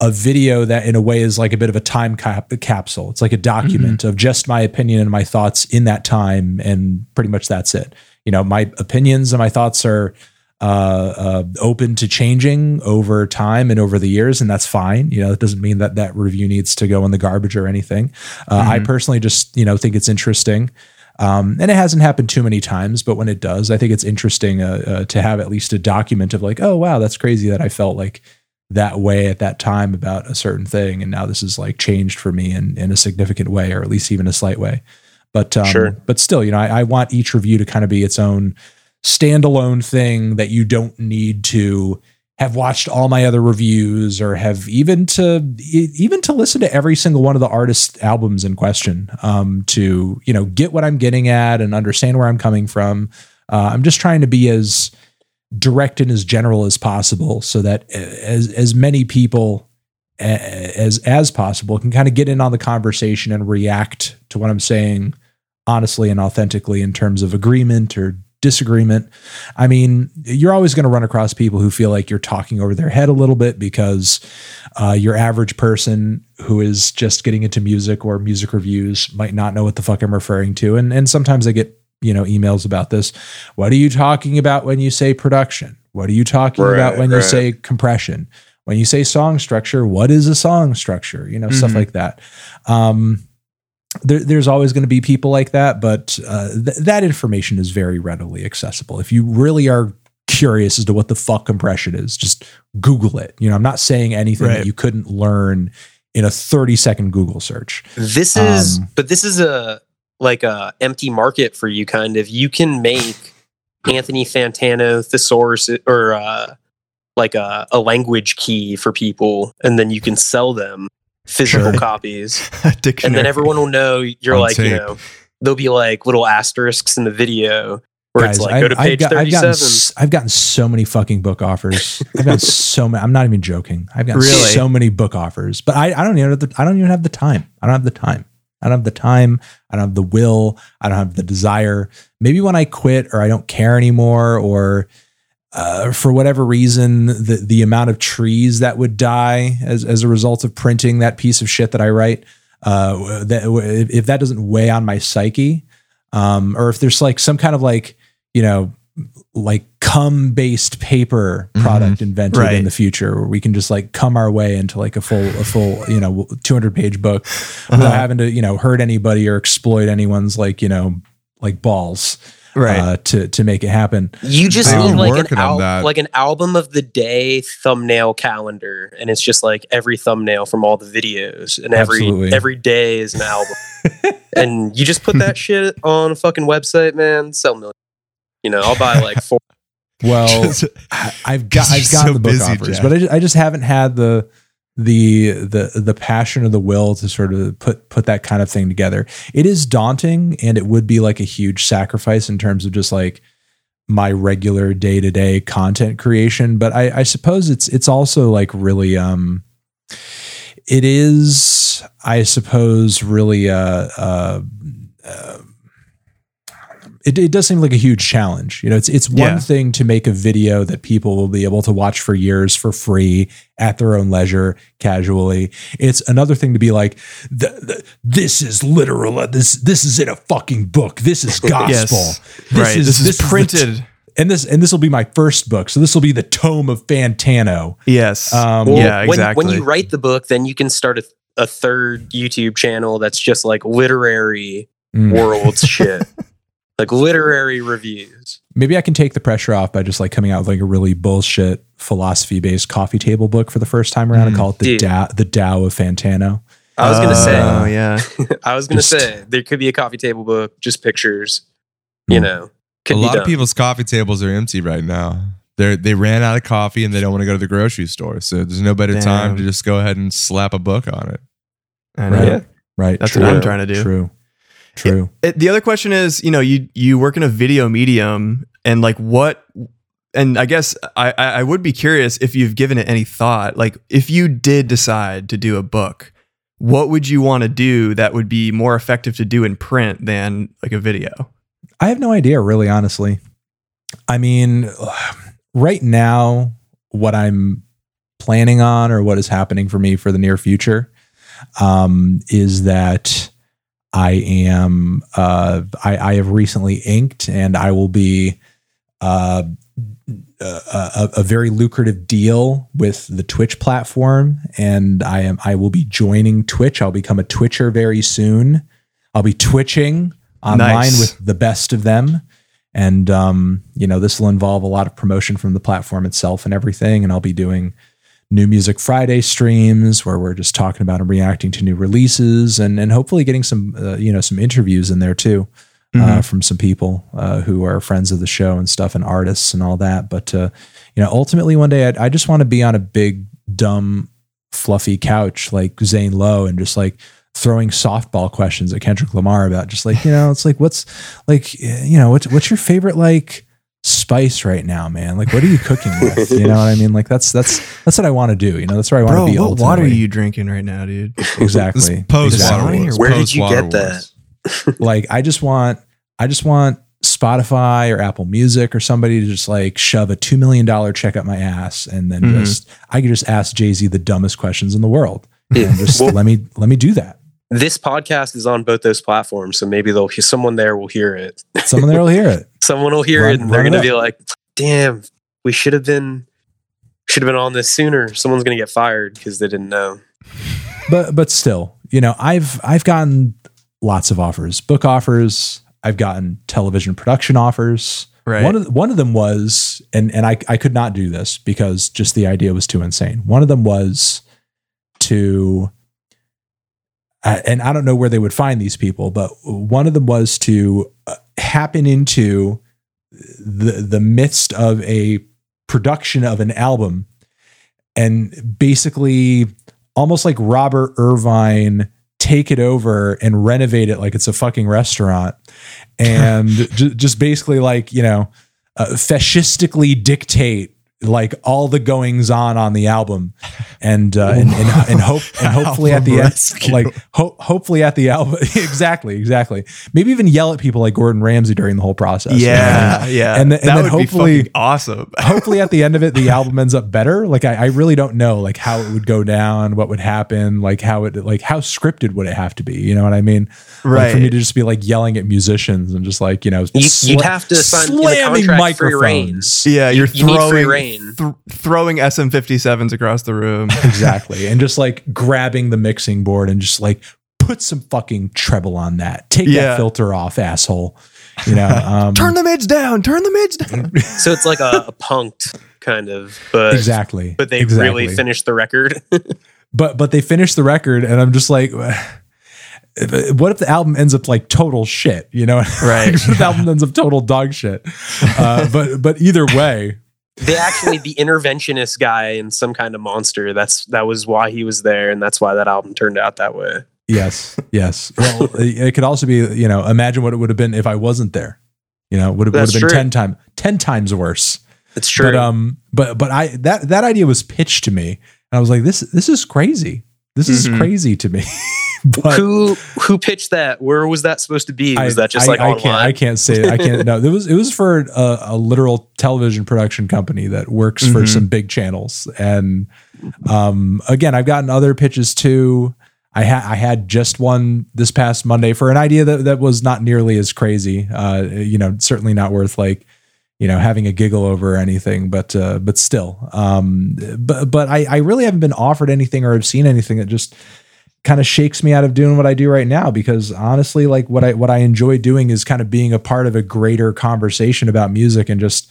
a video that in a way is like a bit of a time cap- capsule. It's like a document of just my opinion and my thoughts in that time, and pretty much that's it. You know, my opinions and my thoughts are uh, uh, open to changing over time and over the years, and that's fine. You know, that doesn't mean that that review needs to go in the garbage or anything. Uh, I personally just you know think it's interesting. Um, and it hasn't happened too many times, but when it does, I think it's interesting uh, uh, to have at least a document of like, oh wow, that's crazy that I felt like that way at that time about a certain thing, and now this is like changed for me in in a significant way, or at least even a slight way. But um, Sure. but still, you know, I, I want each review to kind of be its own standalone thing that you don't need to have watched all my other reviews or have even to even to listen to every single one of the artist albums in question um, to you know get what I'm getting at and understand where I'm coming from. Uh, I'm just trying to be as direct and as general as possible so that as as many people as as possible can kind of get in on the conversation and react to what I'm saying honestly and authentically in terms of agreement or disagreement. I mean, you're always going to run across people who feel like you're talking over their head a little bit because uh, your average person who is just getting into music or music reviews might not know what the fuck I'm referring to, and and sometimes I get you know emails about this. What are you talking about when you say production? What are you talking Right, about when you say compression? When you say song structure, what is a song structure? You know, stuff Mhm. like that. Um, there, there's always going to be people like that, but uh, th- that information is very readily accessible. If you really are curious as to what the fuck compression is, just Google it. You know, I'm not saying anything Right. that you couldn't learn in a 30 second Google search. This is, Um, but this is a like a empty market for you. Kind of, you can make Anthony Fantano thesaurus or uh, like a, a language key for people, and then you can sell them physical Sure. copies, and then everyone will know you're like you know there'll be like little asterisks in the video where it's Guys, like go to I've- I've page got- I've gotten, 37. I've gotten so many fucking book offers. I've gotten so many. I'm not even joking. I've gotten Really? so many book offers, but I, I don't even have the, I don't even have the time. I don't have the time. I don't have the time. I don't have the will. I don't have the desire. Maybe when I quit or I don't care anymore or uh, for whatever reason, the the amount of trees that would die as as a result of printing that piece of shit that I write, uh, that if that doesn't weigh on my psyche, um, or if there's like some kind of like you know like cum based paper product invented in the future where we can just like come our way into like a full a full you know 200 page book without having to you know hurt anybody or exploit anyone's like you know like balls right. uh, to to make it happen You just They've need like an working al- like an album of the day thumbnail calendar, and it's just like every thumbnail from all the videos, and every Absolutely. every day is an album, and you just put that shit on a fucking website, man. Sell millions. You know, I'll buy like four. well I- I've got I've you're gotten so the book busy, offers, Jack. but I just, I just haven't had the the the the passion or the will to sort of put put that kind of thing together. It is daunting, and it would be like a huge sacrifice in terms of just like my regular day to day content creation. But I, I suppose it's it's also like really um it is I suppose really uh uh. uh it, it does seem like a huge challenge. You know, it's it's one Yeah. thing to make a video that people will be able to watch for years for free at their own leisure, casually. It's another thing to be like, the, the, this is literal. uh, This this is in a fucking book. This is gospel. yes. right. This is, the printed. t- and this and this will be my first book. So this will be the tome of Fantano. yes. Um, Well, yeah, when, exactly. When you write the book, then you can start a, a third YouTube channel that's just like literary Mm. worlds shit. Like literary reviews. Maybe I can take the pressure off by just like coming out with like a really bullshit philosophy based coffee table book for the first time around and Mm. call it the Dude. Tao, the Tao of Fantano. I was gonna say, Oh yeah. I was gonna Just- say there could be a coffee table book, just pictures. You Hmm. know, a lot done. of people's coffee tables are empty right now. They they ran out of coffee and they don't want to go to the grocery store. So there's no better time to just go ahead and slap a book on it. I know. Right. Yeah. Right. That's true. what I'm trying to do. True. True. It- the other question is, you know, you you work in a video medium, and like what, and I guess I I I would be curious if you've given it any thought. Like, if you did decide to do a book, what would you want to do that would be more effective to do in print than like a video? I have no idea, really, honestly. I mean, right now, what I'm planning on or what is happening for me for the near future um, is that I am, uh, I, I have recently inked and I will be uh, a, a, a very lucrative deal with the Twitch platform. And I am, I will be joining Twitch. I'll become a Twitcher very soon. I'll be twitching online Nice. with the best of them. And um, you know, this will involve a lot of promotion from the platform itself and everything. And I'll be doing new music Friday streams where we're just talking about and reacting to new releases and and hopefully getting some uh, you know some interviews in there too uh, from some people uh, who are friends of the show and stuff and artists and all that. But uh, you know, ultimately one day I, I just want to be on a big dumb fluffy couch like Zane Lowe and just like throwing softball questions at Kendrick Lamar about just like you know it's like what's like you know what's what's your favorite like spice right now man like what are you cooking with you know what I mean like that's that's that's what I want to do you know that's where I want to be what water are you drinking right now, dude? Exactly post Exactly. water wars. Where did you get that? Like I just want I just want Spotify or Apple Music or somebody to just like shove a two million dollar check up my ass and then Mhm. just I could just ask Jay Z the dumbest questions in the world Yeah. and just Well- let me let me do that. This podcast is on both those platforms, so maybe they'll someone there will hear it. Someone there will hear it. Someone will hear Run- it, and they're gonna be like, "Damn, we should have been should have been on this sooner." Someone's gonna get fired because they didn't know. But but still, you know, I've I've gotten lots of offers, book offers. I've gotten television production offers. Right. One of one of them was, and and I I could not do this because just the idea was too insane. One of them was to, uh, and I don't know where they would find these people, but one of them was to happen into the the midst of a production of an album, and basically almost like Robert Irvine take it over and renovate it like it's a fucking restaurant. And ju- just basically like you know uh, fascistically dictate like all the goings on on the album and uh, and, and and hope and hopefully at the Album end rescue. like ho- hopefully at the album exactly exactly maybe even yell at people like Gordon Ramsay during the whole process you know what I mean? Yeah, yeah. And then- and that then would hopefully- be fucking awesome. hopefully at the end of it the album ends up better like I, I really don't know like how it would go down what would happen like how it like how scripted would it have to be you know what i mean like for me to just be like yelling at musicians and just like you know You, sla- you'd have to sign in the slamming contract free reign. microphones Yeah, you're you need free throwing reign. th- throwing SM57s across the room. exactly and just like grabbing the mixing board and just like put some fucking treble on that take Yeah. that filter off asshole you know um turn the mids down. Turn the mids down. So it's like a, a punked kind of, but exactly but they exactly. really finished the record. but but they finished the record and i'm just like what if the album ends up like total shit you know Right. What if the album ends up total dog shit uh, but but either way they actually the interventionist guy and some kind of monster. That's that was why he was there, and that's why that album turned out that way. yes yes well it could also be you know imagine what it would have been if i wasn't there you know would have, would have been true. 10 times 10 times worse It's true. but um but but i that that idea was pitched to me and i was like this this is crazy this is Mhm. crazy to me but who who pitched that? Where was that supposed to be? Was I- that just I, like I online? can't I can't say it. I can't no it was it was for a, a literal television production company that works for Mhm. some big channels and um again I've gotten other pitches too I had I had just one this past Monday for an idea that that was not nearly as crazy uh you know certainly not worth like you know having a giggle over or anything but uh but still um but but I I really haven't been offered anything or have seen anything that just kind of shakes me out of doing what I do right now because honestly, like what I what I enjoy doing is kind of being a part of a greater conversation about music and just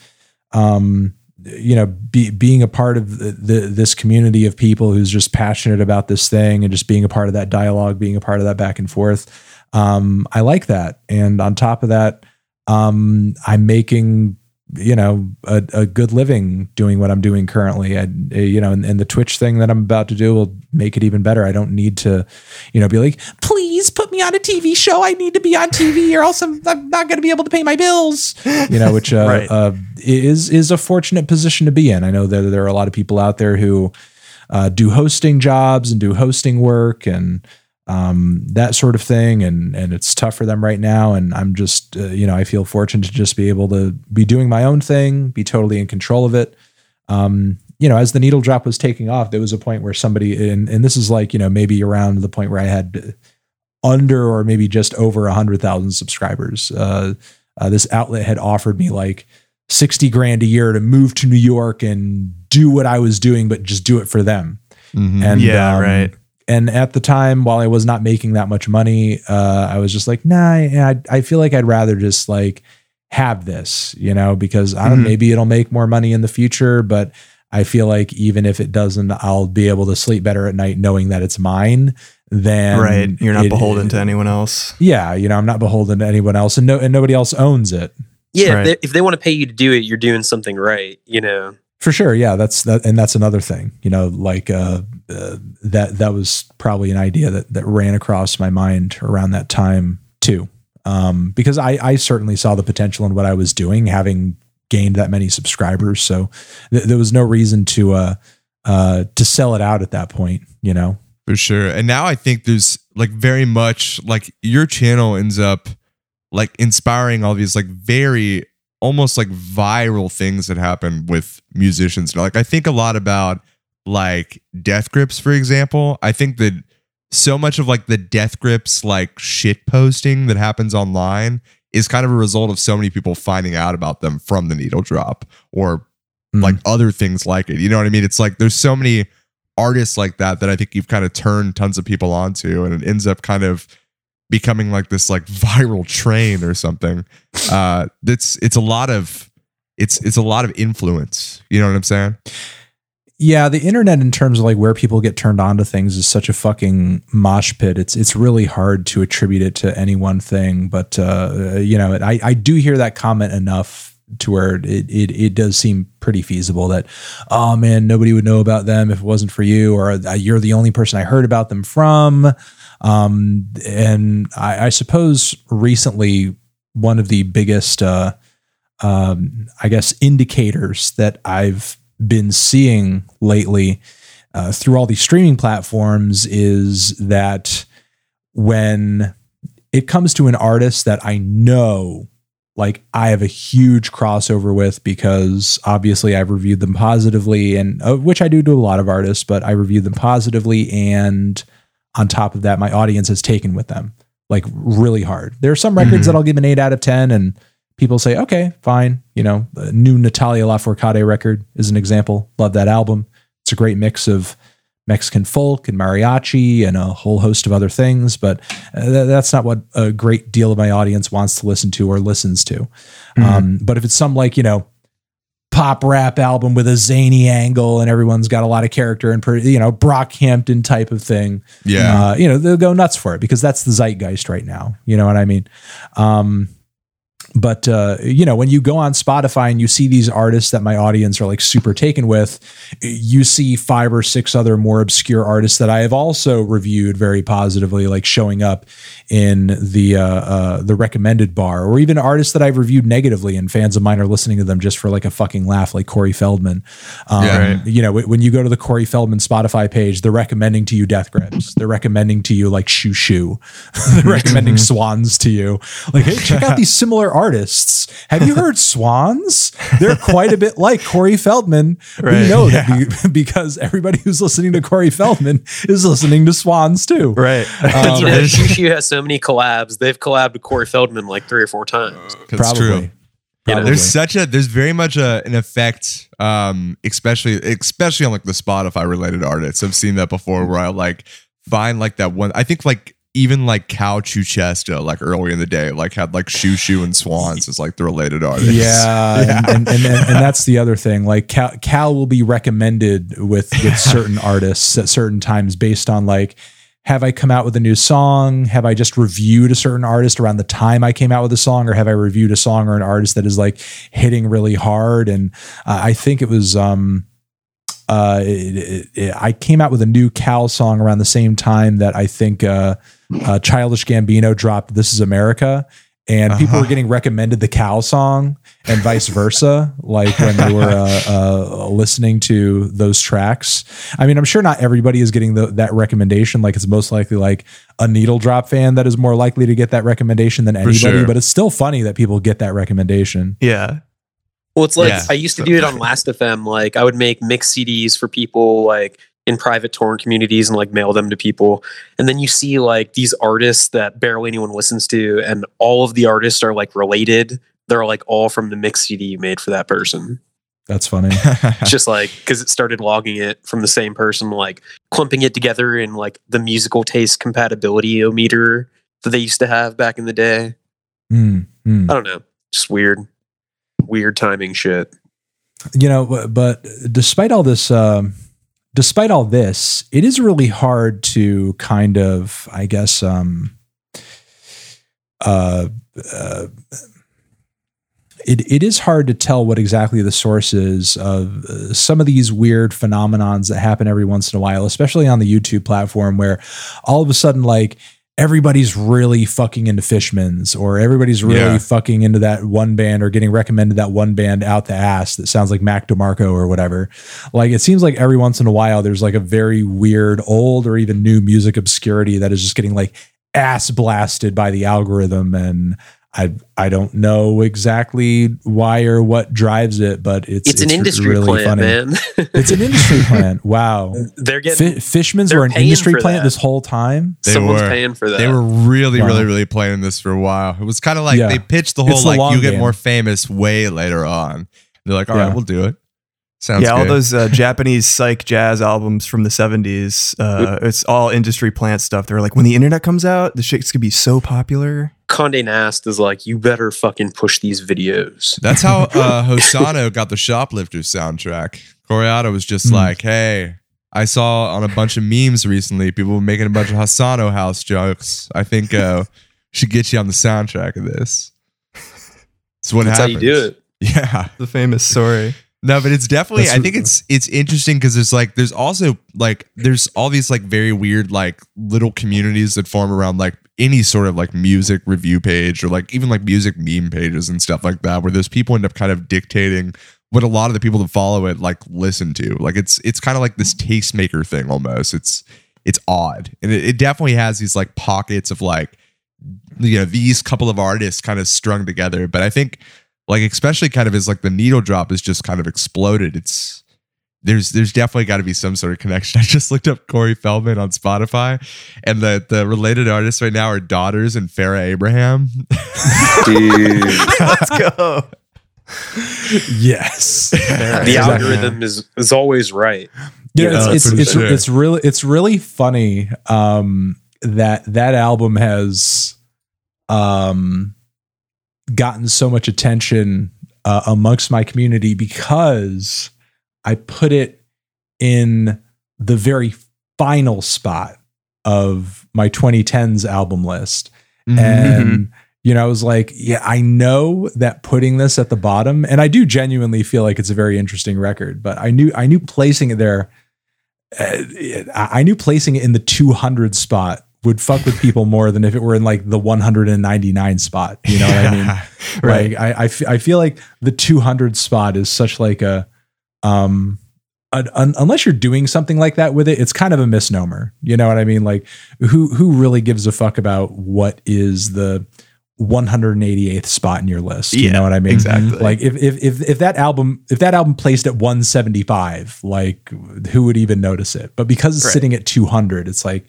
um you know be, being a part of the, the, this community of people who's just passionate about this thing and just being a part of that dialogue being a part of that back and forth. Um I like that. And on top of that um I'm making you know a, a good living doing what i'm doing currently. I, you know and, and, the twitch thing that i'm about to do will make it even better. I don't need to you know be like please put me on a tv show. I need to be on tv or else i'm, I'm not going to be able to pay my bills. You know which uh, right. uh, is is a fortunate position to be in. I know that there are a lot of people out there who uh, do hosting jobs and do hosting work and um, that sort of thing. And and it's tough for them right now. And I'm just uh, you know I feel fortunate to just be able to be doing my own thing, be totally in control of it. Um, you know, as the needle drop was taking off, there was a point where somebody and and this is like you know maybe around the point where I had under or maybe just over a hundred thousand subscribers. Uh, uh, this outlet had offered me like 60 grand a year to move to New York and do what I was doing, but just do it for them. Mm-hmm. And yeah, um, right and at the time, while I was not making that much money, uh, I was just like, nah, I, I feel like I'd rather just like have this, you know, because I don't mm-hmm. maybe it'll make more money in the future, but I feel like even if it doesn't, I'll be able to sleep better at night knowing that it's mine. Then right, you're not it, beholden it, to anyone else. Yeah, you know, I'm not beholden to anyone else, and no, and nobody else owns it. Yeah, right. if, they, if they want to pay you to do it, you're doing something right. You know. For sure, yeah, that's that, and that's another thing. You know, like uh, uh, that that was probably an idea that that ran across my mind around that time too, um, because I I certainly saw the potential in what I was doing, having gained that many subscribers. So th- there was no reason to uh uh to sell it out at that point. You know, for sure. And now I think there's like very much like your channel ends up like inspiring all these like very almost like viral things that happen with musicians. Like I think a lot about like death grips, for example. I think that so much of like the death grips like shit posting that happens online is kind of a result of so many people finding out about them from the needle drop or mm. like other things like it. You know what I mean? It's like there's so many artists like that that I think you've kind of turned tons of people onto and it ends up kind of becoming like this like viral train or something. Uh, it's it's a lot of it's it's a lot of influence. You know what I'm saying? Yeah, the internet in terms of like where people get turned on to things is such a fucking mosh pit. It's it's really hard to attribute it to any one thing. But uh, you know, I I do hear that comment enough to where it, it it does seem pretty feasible that oh man nobody would know about them if it wasn't for you or uh, you're the only person I heard about them from um, and I, I, suppose recently, one of the biggest, uh, um, I guess, indicators that I've been seeing lately uh, through all these streaming platforms is that when it comes to an artist that I know like I have a huge crossover with because obviously I've reviewed them positively and uh, which I do to a lot of artists, but I reviewed them positively and on top of that, my audience has taken with them like really hard. There are some records mm-hmm. that I'll give an eight out of 10 and people say, okay, fine. You know, the new Natalia Lafourcade record is an example. Love that album. It's a great mix of Mexican folk and mariachi and a whole host of other things, but uh, that's not what a great deal of my audience wants to listen to or listens to. Mm-hmm. Um, but if it's some like, you know, pop rap album with a zany angle and everyone's got a lot of character and you know Brockhampton type of thing. Yeah, uh, you know they'll go nuts for it because that's the zeitgeist right now. You know what I mean? Um, but uh, you know when you go on spotify and you see these artists that my audience are like super taken with you see five or six other more obscure artists that i have also reviewed very positively like showing up in the uh, uh, the recommended bar or even artists that i've reviewed negatively and fans of mine are listening to them just for like a fucking laugh like corey feldman. Um, yeah, right. you know when you go to the corey feldman spotify page they're recommending to you death grips. They're recommending to you like shoo shoo they're recommending swans to you. Like hey check out these similar artists. Have you heard Swans? They're quite a bit like Corey Feldman. Right, we know yeah. that because everybody who's listening to Corey Feldman is listening to Swans too. Right. Um, you know, Shushu has so many collabs. They've collabed with Corey Feldman like three or four times. Uh, that's true. Yeah, there's such a there's very much a an effect, um, especially especially on like the Spotify related artists. I've seen that before where I like find like that one. I think like even like Cal Chuchesta, like early in the day, like had like Shoo Shoo and Swans as like the related artists. Yeah, And, and, and, and, and that's the other thing. Like Cal, Cal will be recommended with with certain artists at certain times based on like have I come out with a new song? Have I just reviewed a certain artist around the time I came out with a song, or have I reviewed a song or an artist that is like hitting really hard? And uh, I think it was um uh it, it, it, I came out with a new Cal song around the same time that I think uh, uh Childish Gambino dropped "This Is America." and people Uh-huh. were getting recommended the cow song and vice versa, like when they were uh, uh, listening to those tracks. I mean, I'm sure not everybody is getting the, that recommendation. Like it's most likely like a needle drop fan that is more likely to get that recommendation than anybody. sure. But it's still funny that people get that recommendation. Yeah. Well, it's like Yeah. I used to do it on Last FM. Like I would make mix CDs for people like in private torrent communities and like mail them to people. And then you see like these artists that barely anyone listens to, and all of the artists are like related. They're like all from the mix CD you made for that person. That's funny. Just like because it started logging it from the same person, like clumping it together in like the musical taste compatibility meter that they used to have back in the day. Mm, mm. I don't know, just weird, weird timing shit. you know but- but despite all this um despite all this it is really hard to kind of i guess um uh, uh it, it is hard to tell what exactly the source is of uh, some of these weird phenomenons that happen every once in a while, especially on the YouTube platform, where all of a sudden, like everybody's really fucking into Fishmans, or everybody's really Yeah. fucking into that one band, or getting recommended that one band out the ass that sounds like Mac DeMarco or whatever. Like it seems like every once in a while, there's like a very weird old or even new music obscurity that is just getting like ass blasted by the algorithm and. I I don't know exactly why or what drives it, but it's It's, an industry really plant, funny. man. It's an industry plant. Wow. They're getting Fi Fishmans they're were an industry for plant that. this whole time. They someone's were. paying for that. They were really, Wow. really, really playing this for a while. It was kind of like Yeah. they pitched the whole It's the like long you get more famous way later on. They're like, all right, Yeah. we'll do it. Sounds yeah, all those uh, Japanese psych jazz albums from the 70s. Uh, it's all industry plant stuff. They're like, when the internet comes out, the shit's gonna be so popular. Conde Nast is like, you better fucking push these videos. That's how uh, Hosono got the Shoplifters soundtrack. Kore-eda was just Hmm. like, hey, I saw on a bunch of memes recently, people were making a bunch of Hosono house jokes. I think uh, should get you on the soundtrack of this. That's what That's how happens. you do it. Yeah. The famous story. No, but it's definitely. That's- I think it's it's interesting because there's like there's also like there's all these like very weird like little communities that form around like any sort of like music review page or like even like music meme pages and stuff like that where those people end up kind of dictating what a lot of the people that follow it like listen to. Like it's it's kind of like this tastemaker thing almost. It's it's odd and it, it definitely has these like pockets of like you know these couple of artists kind of strung together. But I think like especially kind of as like the needle drop is just kind of exploded. It's there's there's definitely got to be some sort of connection. I just looked up Corey Feldman on Spotify, and the the related artists right now are Daughters and Farrah Abraham. Dude. Let's go. Yes. the Exactly. algorithm is, is always right. You know, Yeah, it's it's it's, sure. it's really it's really funny um, that that album has um, gotten so much attention uh, amongst my community because I put it in the very final spot of my 2010s album list. Mm-hmm. And you know, I was like, yeah, I know that putting this at the bottom, and I do genuinely feel like it's a very interesting record, but I knew I knew placing it there, uh, I I knew placing it in the 200 spot would fuck with people more than if it were in like the 199 spot. You know what I mean? Right. Like I, I, f- I feel like the 200 spot is such like a, um, un- un- unless you're doing something like that with it, it's kind of a misnomer. You know what I mean? Like who, who really gives a fuck about what is the 188th spot in your list? You Yeah, know what I mean? Exactly. Like if, if, if, if that album, if that album placed at 175, like who would even notice it? But because it's Right. sitting at 200, it's like,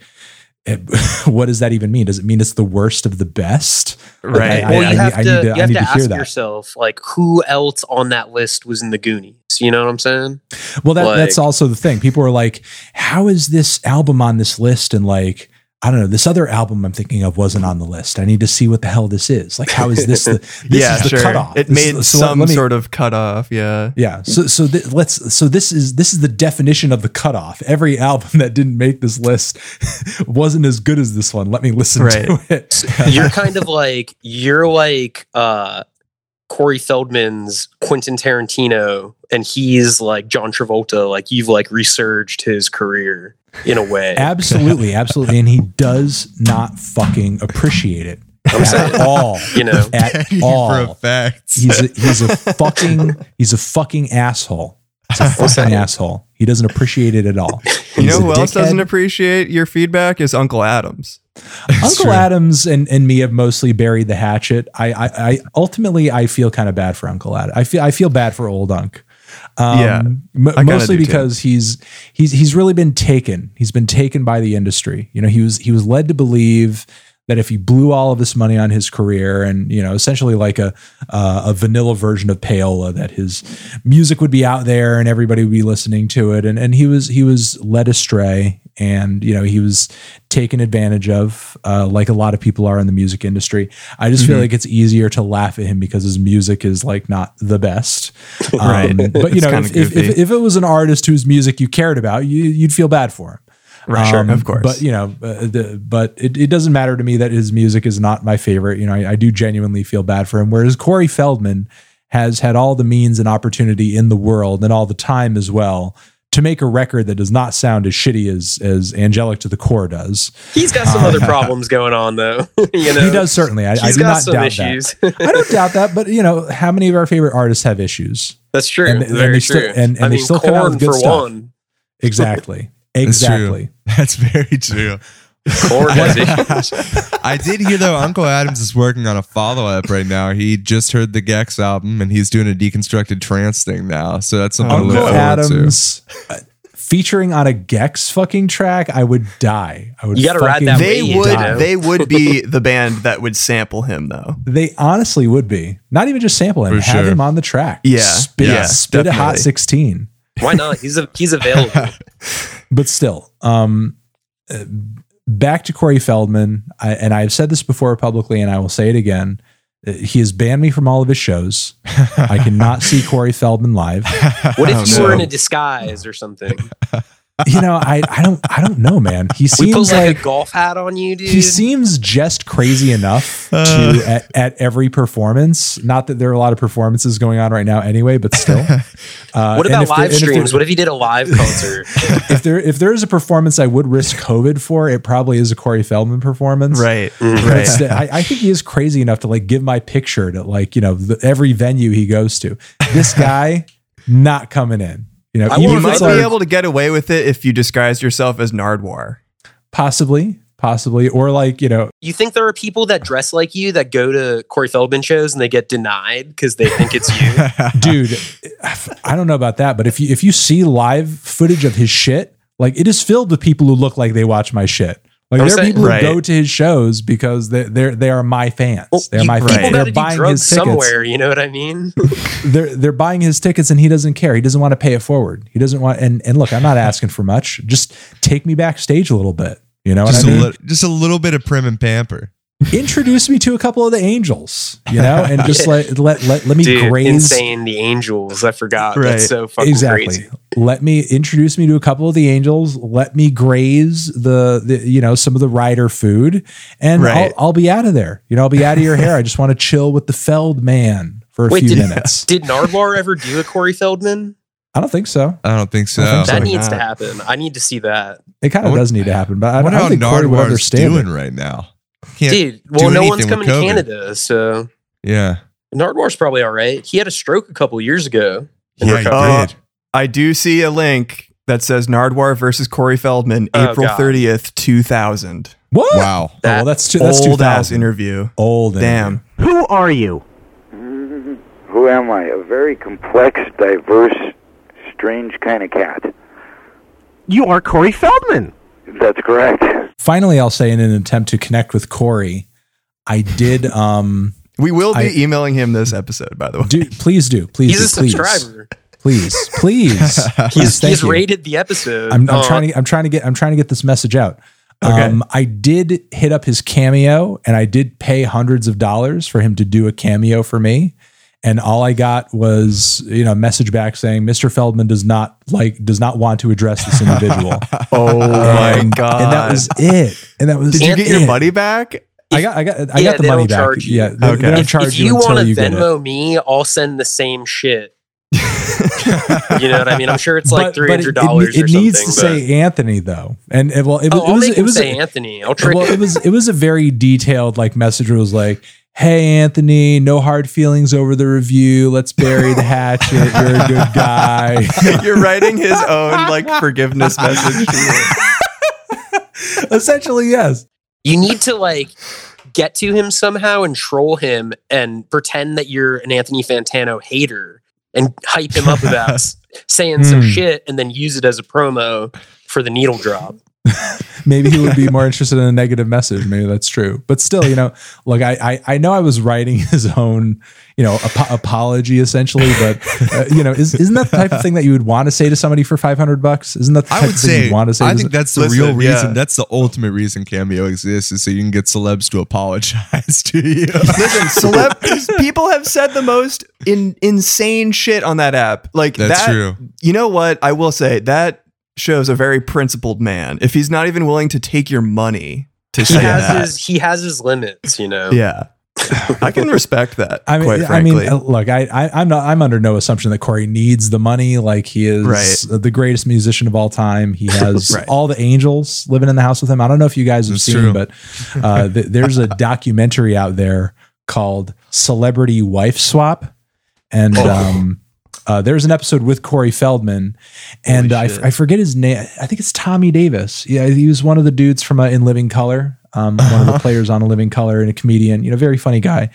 it, what does that even mean? Does it mean it's the worst of the best? right. I- well, I you need- have I to, need to- you have need to to hear ask that. yourself, like, who else on that list was in the Goonies? You know what I'm saying? Well, that, that's also the thing. People are like, "How is this album on this list?" And like, I don't know, this other album I'm thinking of wasn't on the list. I need to see what the hell this is. Like, how is this the this yeah, is the sure. cutoff? It This made is- so let- some let me- sort of cutoff. Yeah. yeah. So so th- let's so this is this is the definition of the cutoff. Every album that didn't make this list wasn't as good as this one. Let me listen Right. to it. You're kind of like you're like uh Corey Feldman's Quentin Tarantino, and he's like John Travolta. Like you've like resurged his career in a way. absolutely, absolutely, and he does not fucking appreciate it I'm saying, at all. you know, At For a all. fact. He's a, he's a fucking he's a fucking asshole. He's a fucking asshole. He doesn't appreciate it at all. You know who else dickhead. doesn't appreciate your feedback is Uncle Adams. Uncle true. Adams and, and me have mostly buried the hatchet. I, I, I ultimately I feel kind of bad for Uncle Adam. I feel I feel bad for old Unc. Um, Yeah, m- mostly do too. because he's he's he's really been taken. He's been taken by the industry. You know, he was he was led to believe that if he blew all of this money on his career and you know essentially like a uh, a vanilla version of payola that his music would be out there and everybody would be listening to it. And and he was he was led astray and you know he was taken advantage of uh, like a lot of people are in the music industry. I just feel Mhm. like it's easier to laugh at him because his music is like not the best. Right. Um, but you know if, if, if, if it was an artist whose music you cared about you, you'd feel bad for him Right. Sure, um, of course. But you know, uh, the, but it, it doesn't matter to me that his music is not my favorite. You know, I, I do genuinely feel bad for him. Whereas Corey Feldman has had all the means and opportunity in the world and all the time as well to make a record that does not sound as shitty as as Angelic to the Core does. he's got some other problems going on though. you know, he does certainly. I, I do got not some doubt issues. that. I don't doubt that. But you know, how many of our favorite artists have issues? That's true. And- and Very they still- true. and- and I they mean, still come out with good for stuff. one. Exactly. That's true. Exactly. That's very true. Corn has. I did hear though Uncle Adams is working on a follow up right now. He just heard the gecs album and he's doing a deconstructed trance thing now. So that's something to look forward Adams uh, featuring on a gecs fucking track, I would die. I would. You gotta ride that they would you know? they would be the band that would sample him though. They honestly would be. Not even just sample him, For have sure. him on the track. Yeah, spit, yeah, spit a hot sixteen. Why not? He's a, he's available. But still, um, uh, back to Corey Feldman, I, and I've said this before publicly, and I will say it again. Uh, He has banned me from all of his shows. I cannot see Corey Feldman live. What if Oh, you no. were in a disguise or something? You know, I, I don't I don't know, man. He We seems put like, like a golf hat on you, dude. he seems just crazy enough Uh. to at, at every performance. Not that there are a lot of performances going on right now, anyway, but still. Uh, what about if there- live if there- streams? What if he did a live concert? if there if there is a performance I would risk COVID for, it probably is a Corey Feldman performance. Right. Mhm. Right. st- I, I think he is crazy enough to like give my picture to like you know the, every venue he goes to. This guy not coming in. You know, I even You might be able to get away with it if you disguise yourself as Nardwuar. possibly, possibly, or like you know, You think there are people that dress like you that go to Corey Feldman shows and they get denied because they think it's you? dude i don't know about that but if you if you see live footage of his shit like it is filled with people who look like they watch my shit like I'm there are saying- people who go to his shows because they they're they are my fans Well, they're my people fans Right. they're gotta buying drugs his tickets somewhere. You know what I mean? they're they're buying his tickets and he doesn't care he doesn't want to pay it forward he doesn't want and and look i'm not asking for much just take me backstage a little bit you know what just, i a mean lit- just a little bit of prim and pamper. Introduce me to a couple of the angels you know and just Yeah. let let let, let me Dude, graze insane. The Angels. I forgot. Right. That's so fucking exactly crazy. let me introduce me to a couple of the angels let me graze the, the you know some of the rider food and Right. I'll, I'll be out of there you know i'll be out of your hair i just want to chill with the feld man for a Wait, few did- minutes Did Nardwuar ever do a Corey Feldman? i don't think so I don't think so. I think. That Probably needs to happen. I need to see that. it kind of does need to happen but i, I I wonder how don't think corey would understand doing it. right now. Can't, Dude, do well, no one's coming to COVID. Canada, so yeah. Nardwuar's probably all right. He had a stroke a couple years ago. Yeah, he recovery. Uh. I do see a link that says Nardwar versus Corey Feldman, Oh, April God. 30th, 2000. what Wow. oh, well, that's too, that's Old ass 2000 interview. old Damn. Who are you? Who am I? A very complex, diverse, strange kind of cat. You are Corey Feldman. That's correct. finally i'll say in an attempt to connect with corey i did um We will be I- emailing him this episode, by the way. do please do please He's do, a please. subscriber. please, please. please He's, thank he's rated the episode. I'm, I'm Uh, trying to I'm trying to get I'm trying to get this message out. Okay. Um, I did hit up his cameo and I did pay hundreds of dollars for him to do a cameo for me. And all I got was, you know, a message back saying Mr. Feldman does not like does not want to address this individual. Oh my god! And that was it. And that was Did you get your it. money back? I got I got I Yeah, got the money back. charge you. Yeah, they, Okay. they don't If- charge if you, you, want to you. Venmo me, I'll send the same shit. You know what I mean? I'm sure it's like But- three but it- hundred dollars. It, it needs to but- say Anthony though, and it, well, it, was- Oh, it I'll was make it was say Anthony. I'll trick well, it was it was a very detailed like message. It was like, "Hey Anthony, no hard feelings over the review. Let's bury the hatchet. You're a good guy." You're writing his own like forgiveness message. To you. Essentially, yes. you need to like get to him somehow and troll him and pretend that you're an Anthony Fantano hater and hype him up about s- saying some Hmm. shit and then use it as a promo for the needle drop. Maybe he would be more interested in a negative message. Maybe that's true. But still, you know, look, I I, I know I was writing his own, you know, ap- apology essentially. But uh, you know, is, isn't that the type of thing that you would want to say to somebody for five hundred bucks? Isn't that the type I would of thing say, you'd want to say? I to think some- that's the Listen, real reason. yeah. That's the ultimate reason Cameo exists is so you can get celebs to apologize to you. Listen, celeb people have said the most in, insane shit on that app. Like That's that, true. You know what? I will say that shows a very principled man. If he's not even willing to take your money to He say has that, his he has his limits, you know. yeah, I can respect that. I mean, quite I mean, uh, look, I, I, I'm not, I'm under no assumption that Corey needs the money. Like he is Right. the greatest musician of all time. He has Right. all the angels living in the house with him. I don't know if you guys have That's seen, true. but uh, th- there's a documentary out there called Celebrity Wife Swap, and Oh. um, uh, there's an episode with Corey Feldman, and Holy I, forget his name. I think it's Tommy Davis. Yeah, he was one of the dudes from uh, In Living Color. Um, one of the players on A Living Color and a comedian. You know, very funny guy.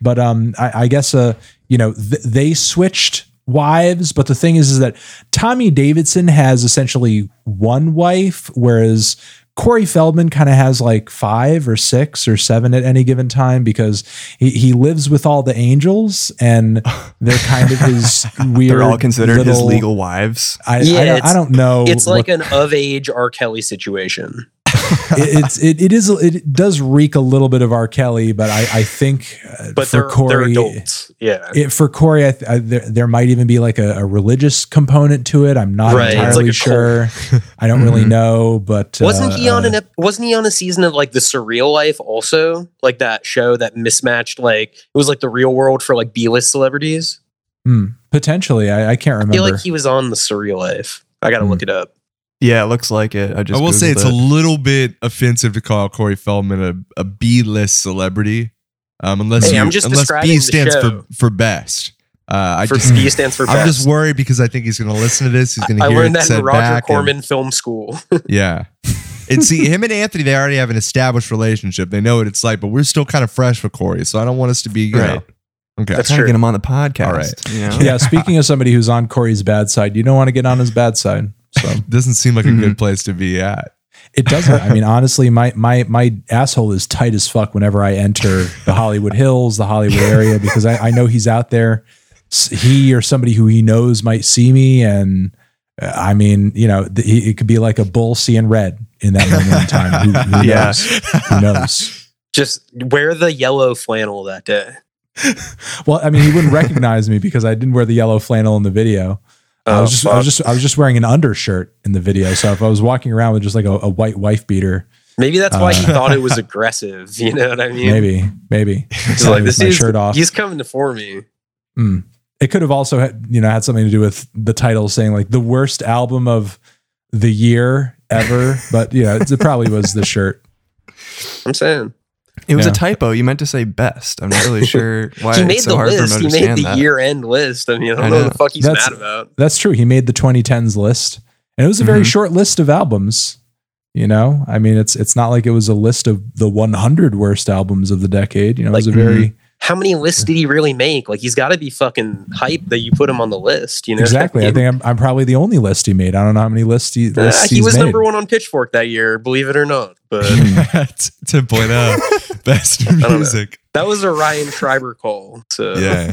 But um, I, I guess uh, you know, th- they switched wives. But the thing is, is that Tommy Davidson has essentially one wife, whereas Corey Feldman kind of has like five or six or seven at any given time because he, he lives with all the angels and they're kind of his weird. they're all considered his legal wives. I, Yeah, I, don't, I don't know. It's like what- an of age R. Kelly situation. It, it's it, it is it does reek a little bit of R. Kelly, but I I think uh, But for they're, they're Corey, adults. Yeah. it, for Corey, I, I, there, there might even be like a, a religious component to it. I'm not Right, entirely like sure. I don't really know, but Wasn't uh, he on uh, an ep- wasn't he on a season of like the surreal life also? Like that show that mismatched like it was like the real world for like B list celebrities? hmm, potentially? I, I can't remember. I remember. feel like he was on the surreal life. I gotta Hmm. look it up. Yeah, it looks like it. I just I will say it's it. a little bit offensive to call Corey Feldman a, a B list celebrity, um, unless Hey, you, I'm just unless B stands for for best. Uh, I for just B stands for I'm just worried because I think he's going to listen to this. He's going to hear I hear learned it that said in Roger back. and- Corman Film School. yeah, and see him and Anthony, they already have an established relationship. They know what it's like, but we're still kind of fresh with Corey, so I don't want us to be you Right. know. Okay, That's trying to get him on the podcast. All right. You know? yeah. Speaking of somebody who's on Corey's bad side, you don't want to get on his bad side. So doesn't seem like a good place to be at. It doesn't. I mean, honestly, my my my asshole is tight as fuck whenever I enter the Hollywood Hills, the Hollywood area, because I, I know he's out there. He or somebody who he knows might see me, and uh, I mean, you know, th- he, it could be like a bull seeing red in that moment in time. Who, who Yeah. knows? Who knows? just wear the yellow flannel that day. Well, I mean, he wouldn't recognize me because I didn't wear the yellow flannel in the video. I was just, I was just, I was just wearing an undershirt in the video. So if I was walking around with just like a, a white wife beater, Maybe that's why he Uh, thought it was aggressive. You know what I mean? maybe, maybe He's like, this is shirt off. He's coming to for me. Mm. It could have also had, you know, had something to do with the title saying like the worst album of the year ever. but know, it probably was the shirt. I'm saying It was Yeah. a typo. You meant to say best. I'm not really sure why he it's made so the hard for him list. to He made the that. year-end list. I mean, I don't I know, know. the fuck he's That's- mad about. That's true. He made the 2010s list, and it was a very Mhm. short list of albums. You know, I mean, it's it's not like it was a list of the 100 worst albums of the decade. You know, it was a very How many lists did he really make? Like, he's got to be fucking hype that you put him on the list. You know, exactly. I think I'm, I'm probably the only list he made. I don't know how many lists he, Uh, he he's was made. number one on Pitchfork that year, believe it or not. But 10.0 best know. music. that was a Ryan Schreiber call. So Yeah.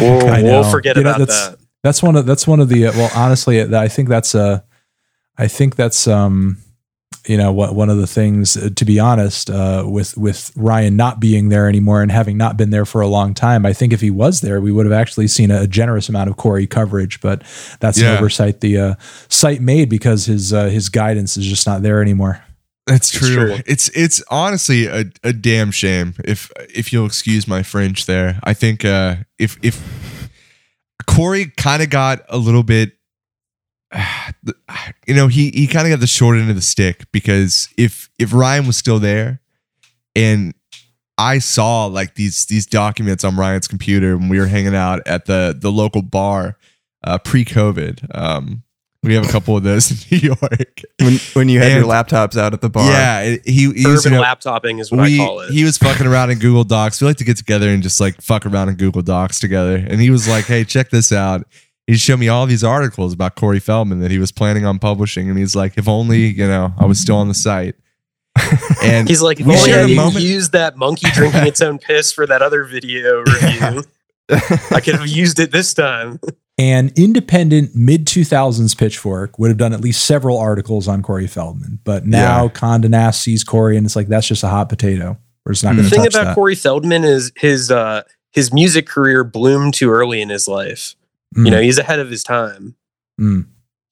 we'll, we'll forget You know, about that's- that. That's one of that's one of the uh, well, honestly, I think that's uh, I think that's um, you know what one of the things uh, to be honest uh, with with Ryan not being there anymore and having not been there for a long time. I think if he was there, we would have actually seen a, generous amount of Corey coverage. But that's Yeah. an oversight the uh, site made because his uh, his guidance is just not there anymore. That's It's true. true. It's it's honestly a, a damn shame if if you'll excuse my French there. I think uh if if Corey kind of got a little bit you know, he he kind of got the short end of the stick because if if Ryan was still there and I saw like these these documents on Ryan's computer when we were hanging out at the the local bar uh pre-COVID. Um we have a couple of those in New York. When when you had your laptops out at the bar. Yeah, it- he, he was, Urban you know, laptopping is what we, I call it. He was fucking around in Google Docs. We like to get together and just like fuck around in Google Docs together. And he was like, "Hey, check this out." He showed me all these articles about Corey Feldman that he was planning on publishing, and he's like, "If only you know I was still on the site." And He's like, if we only shared I a moment. use that monkey drinking its own piss for that other video review. I could have used it this time. An independent mid 2000s Pitchfork would have done at least several articles on Corey Feldman, but now Yeah. Condé Nast sees Corey and it's like that's just a hot potato. We're just not going The thing touch about that. Corey Feldman is his uh, his music career bloomed too early in his life. Mm, You know, he's ahead of his time. mm.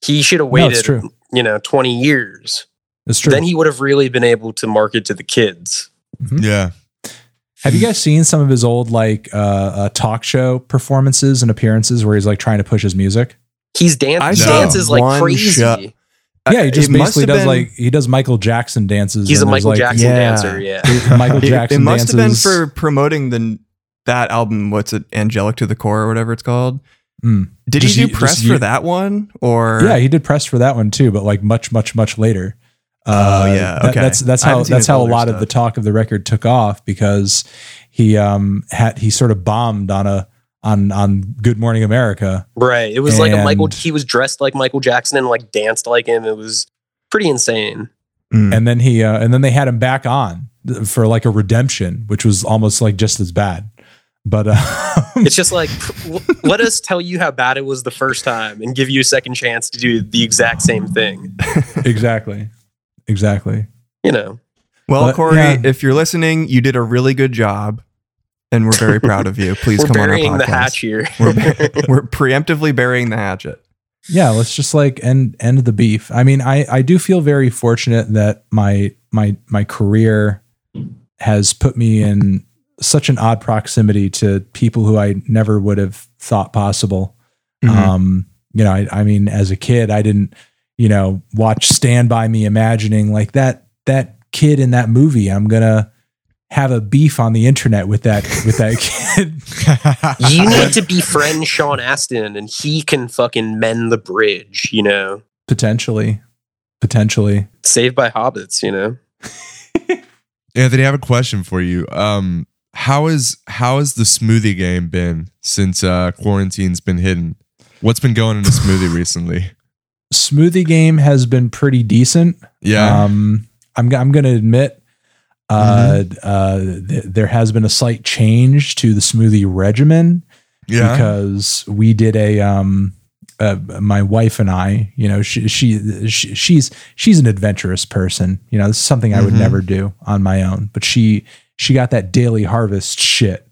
He should have No, waited, true. you know, 20 years. it's true. Then he would have really been able to market to the kids. yeah, Have you guys seen some of his old like uh, uh, talk show performances and appearances where he's like trying to push his music? He's dan- I he dances like one crazy. show- yeah, he just It basically does been- like he does Michael Jackson dances. He's a Michael like, Jackson Yeah. dancer, yeah. Michael It, Jackson it must have been for promoting the that album. What's it? Angelic to the Core or whatever it's called. Mm. Did Just he do you- press just for you- that one? Or Yeah, he did press for that one too, but like much, much, much later. Oh, Uh, yeah, that- that's that's how that's how a older lot of the talk of the record took off because he um had he sort of bombed on a on on Good Morning America. Right. It was like a Michael he was dressed like Michael Jackson and like danced like him. It was pretty insane. Mm. and then he uh, and then they had him back on for like a redemption, which was almost like just as bad. But uh, It's just like let us tell you how bad it was the first time and give you a second chance to do the exact same thing. exactly, exactly. You know. well, but, Corey, yeah. if you're listening, you did a really good job, and we're very proud of you. Please We're come on our burying podcast. the hatch here. We're, we're preemptively burying the hatchet. yeah let's just like end end the beef i mean i i do feel very fortunate that my my my career has put me in such an odd proximity to people who i never would have thought possible Mhm. um you know I, I mean as a kid i didn't you know watch stand by me imagining like that that kid in that movie i'm gonna have a beef on the internet with that with that kid you need to befriend Sean Astin and he can fucking mend the bridge, you know. potentially potentially Saved by hobbits, you know. Anthony, I have a question for you. Um, how is how has the smoothie game been since uh, quarantine's been hidden? What's been going in the smoothie recently? smoothie game has been pretty decent Yeah, Um, I'm I'm going to admit, uh, uh, th- there has been a slight change to the smoothie regimen yeah, because we did a um, uh, my wife and I, you know, she, she she she's she's an adventurous person. You know, this is something I would Mhm. never do on my own. But she she got that daily harvest shit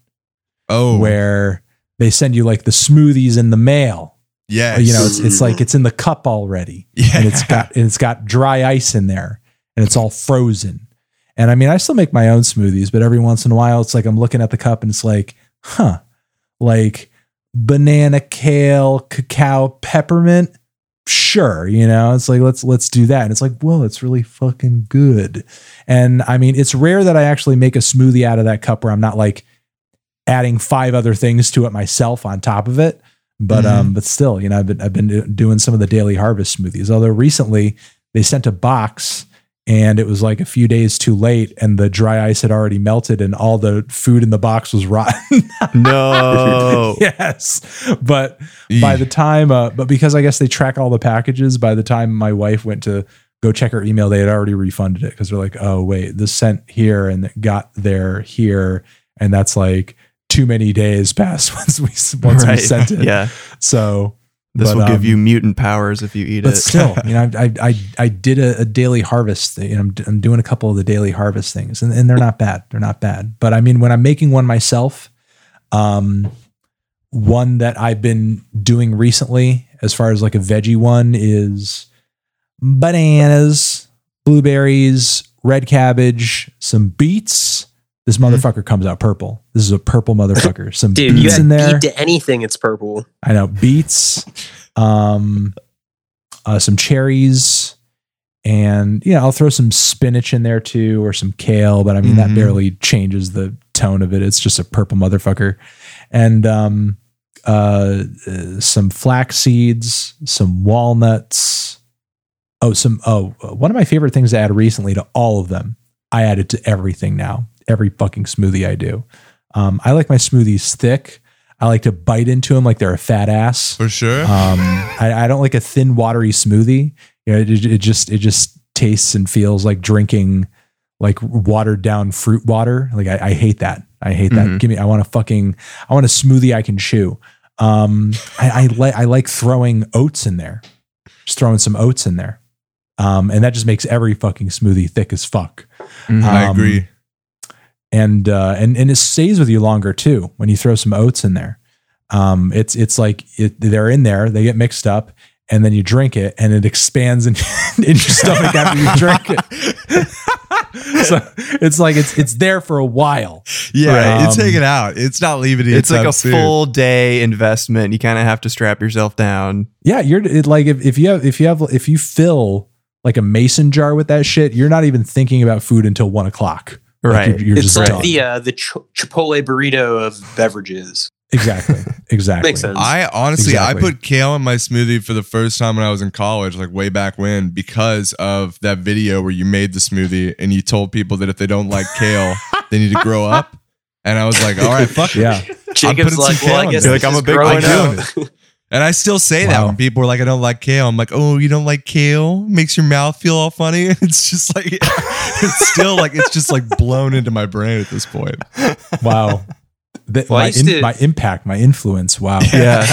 oh, where they send you like the smoothies in the mail. yeah, You know, it's it's like it's in the cup already yeah, and it's got and it's got dry ice in there and it's all frozen. And I mean, I still make my own smoothies, but every once in a while, it's like I'm looking at the cup and it's like, huh, like banana, kale, cacao, peppermint. Sure, you know, it's like let's let's do that. And it's like, well, it's really fucking good. And I mean, it's rare that I actually make a smoothie out of that cup where I'm not like adding five other things to it myself on top of it. But Mhm. um, but still, you know, I've been I've been doing some of the daily harvest smoothies. Although recently they sent a box and it was like a few days too late, and the dry ice had already melted, and all the food in the box was rotten. No. yes, but by the time, uh, but because I guess they track all the packages, by the time my wife went to go check her email, they had already refunded it because they're like, oh wait, this sent here and it got there here, and that's like too many days past once we once we sent it. Yeah. So This But, will give um, you mutant powers if you eat but it. still, you know, I I I, I did a, a daily harvest. Thing, I'm d- I'm doing a couple of the daily harvest things, and, and they're not bad. They're not bad. But I mean, when I'm making one myself, um, one that I've been doing recently, as far as like a veggie one, is bananas, blueberries, red cabbage, some beets. This motherfucker comes out purple. This is a purple motherfucker. Some Dude, you beets in there. beet to anything, it's purple. I know beets, um, uh, some cherries, and yeah, I'll throw some spinach in there too, or some kale. But I mean, that Mhm. barely changes the tone of it. It's just a purple motherfucker, and um, uh, uh, some flax seeds, some walnuts. Oh, some oh, uh, one of my favorite things to add recently to all of them. I add it to everything now. Every fucking smoothie I do. Um, I like my smoothies thick. I like to bite into them like they're a fat ass. For sure. Um, I, I don't like a thin, watery smoothie. You know, it, it just it just tastes and feels like drinking like watered down fruit water. Like I, I hate that. I hate that. Mhm. Give me. I want a fucking. I want a smoothie I can chew. Um, I, I like I like throwing oats in there. Just throwing some oats in there. Um, and that just makes every fucking smoothie thick as fuck. I um, agree. And uh, and and it stays with you longer too when you throw some oats in there. Um, it's it's like it, they're in there, they get mixed up, and then you drink it, and it expands in, in your stomach after you drink it. so it's like it's it's there for a while. Yeah, Right. it's Um, hanging out. It's not leaving. it's like a soon. full day investment. You kind of have to strap yourself down. Yeah, you're it, like if, if you have if you have if you fill like a mason jar with that shit, you're not even thinking about food until one o'clock. Like, Right. you're, you're It's just like done. the uh, the ch- Chipotle burrito of beverages. exactly exactly Makes sense. I honestly, Exactly. I put kale in my smoothie for the first time when I was in college, like way back when, because of that video where you made the smoothie and you told people that if they don't like kale, they need to grow up. And I was like, all right, fuck it. Yeah. Jacob's putting like, some well, kale I in guess Like, I'm a big growing one up. And I still say that when people are like, I don't like kale. I'm like, oh, you don't like kale? Makes your mouth feel all funny. It's just like, it's still like, it's just like blown into my brain at this point. Wow. The- Well, my, in- to- my impact, my influence. Wow. Yeah.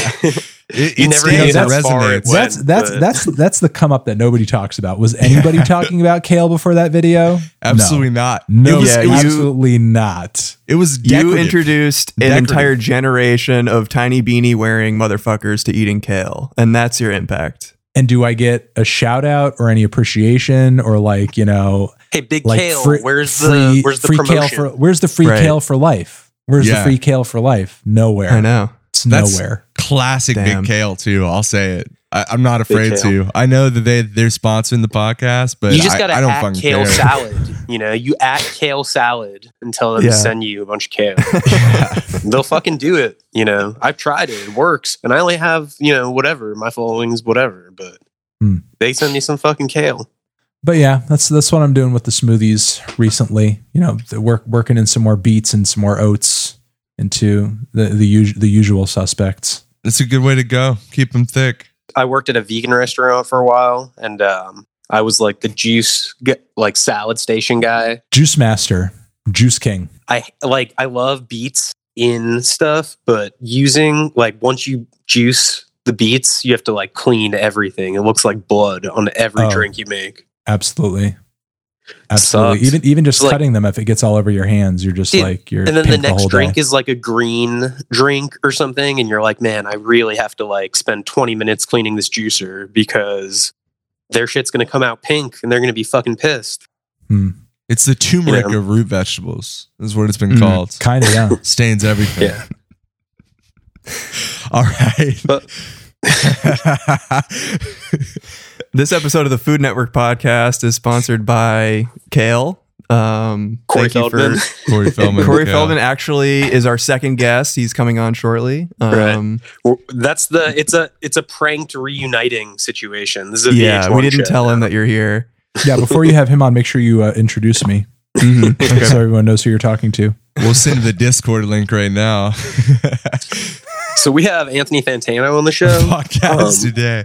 It, You it never stands, knew it that's resonates. went. That's that's but- that's that's the come up that nobody talks about. Was anybody talking about kale before that video? Absolutely not. No, It was, Yeah, it you- absolutely not. it was You decorative. introduced an entire generation of tiny beanie wearing motherfuckers to eating kale, and that's your impact. And do I get a shout out or any appreciation or like you know Hey, Big like Kale, free, where's free, the where's the free promotion? kale for where's the free Right. kale for life? Where's the free kale for life? Nowhere. I know. It's That's- nowhere. Classic Damn. big kale too. I'll say it. I, I'm not afraid to. I know that they they're sponsoring the podcast, but you just I, gotta I don't at fucking kale care. salad. You know, you at kale salad and tell them Yeah. to send you a bunch of kale. They'll fucking do it. You know, I've tried it. It works. And I only have, you know, whatever, my followings, whatever. But Hmm. they send me some fucking kale. But yeah, that's that's what I'm doing with the smoothies recently. You know, the work working in some more beets and some more oats into the the, us- the usual suspects. It's a good way to go. Keep them thick. I worked at a vegan restaurant for a while and um, I was like the juice, g- like salad station guy. Juice Master, Juice King. I like, I love beets in stuff, but using like once you juice the beets, you have to like clean everything. It looks like blood on every Oh. drink you make. Absolutely. Absolutely. Sucks. Even even just It's like- cutting them if it gets all over your hands, you're just Dude, like you're and then the next whole drink day. is like a green drink or something and you're like man i really have to like spend 20 minutes cleaning this juicer because their shit's gonna come out pink and they're gonna be fucking pissed Hmm. It's the turmeric Yeah. of root vegetables. Is what it's been Mhm. called. Kind of yeah. Stains everything. Yeah. All right. but This episode of the Food Network podcast is sponsored by Kale. Um, Corey thank you for- Feldman. Corey Feldman. Corey yeah. Feldman actually is our second guest. He's coming on shortly. Um, that's the it's a it's a pranked reuniting situation this is a yeah, VH1 we didn't show tell him that you're here. Yeah, before you have him on, make sure you uh, introduce me Mhm. so everyone knows who you're talking to. We'll send the Discord link right now. so we have anthony fantano on the show Podcast Um, today.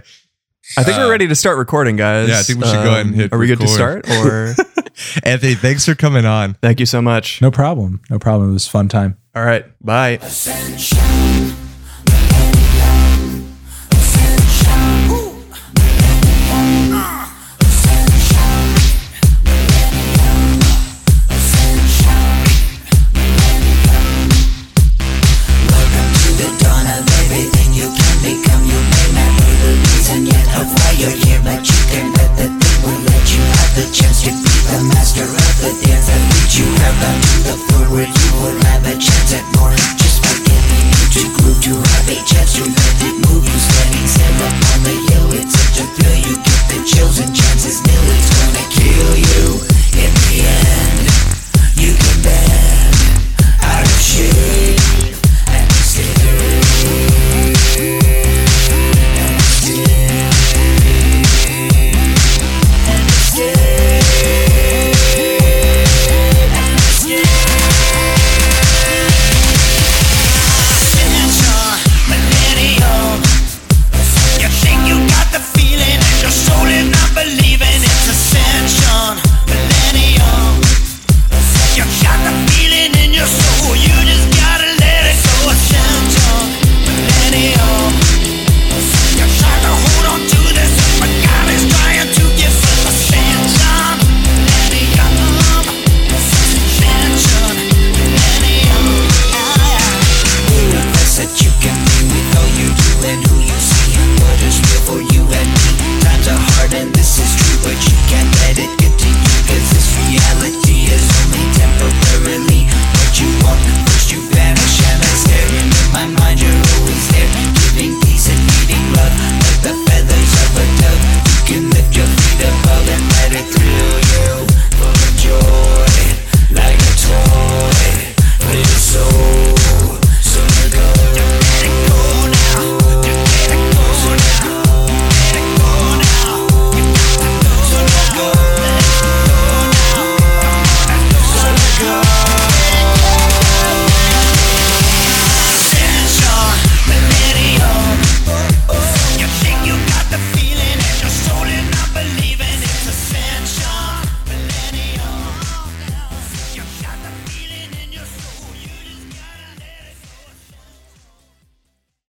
I think Uh, we're ready to start recording, guys. Um, yeah, I think we should go ahead and hit record. Are we good to start? Or Anthony, thanks for coming on. thank you so much. No problem. No problem. It was a fun time. All right, bye. Ascension.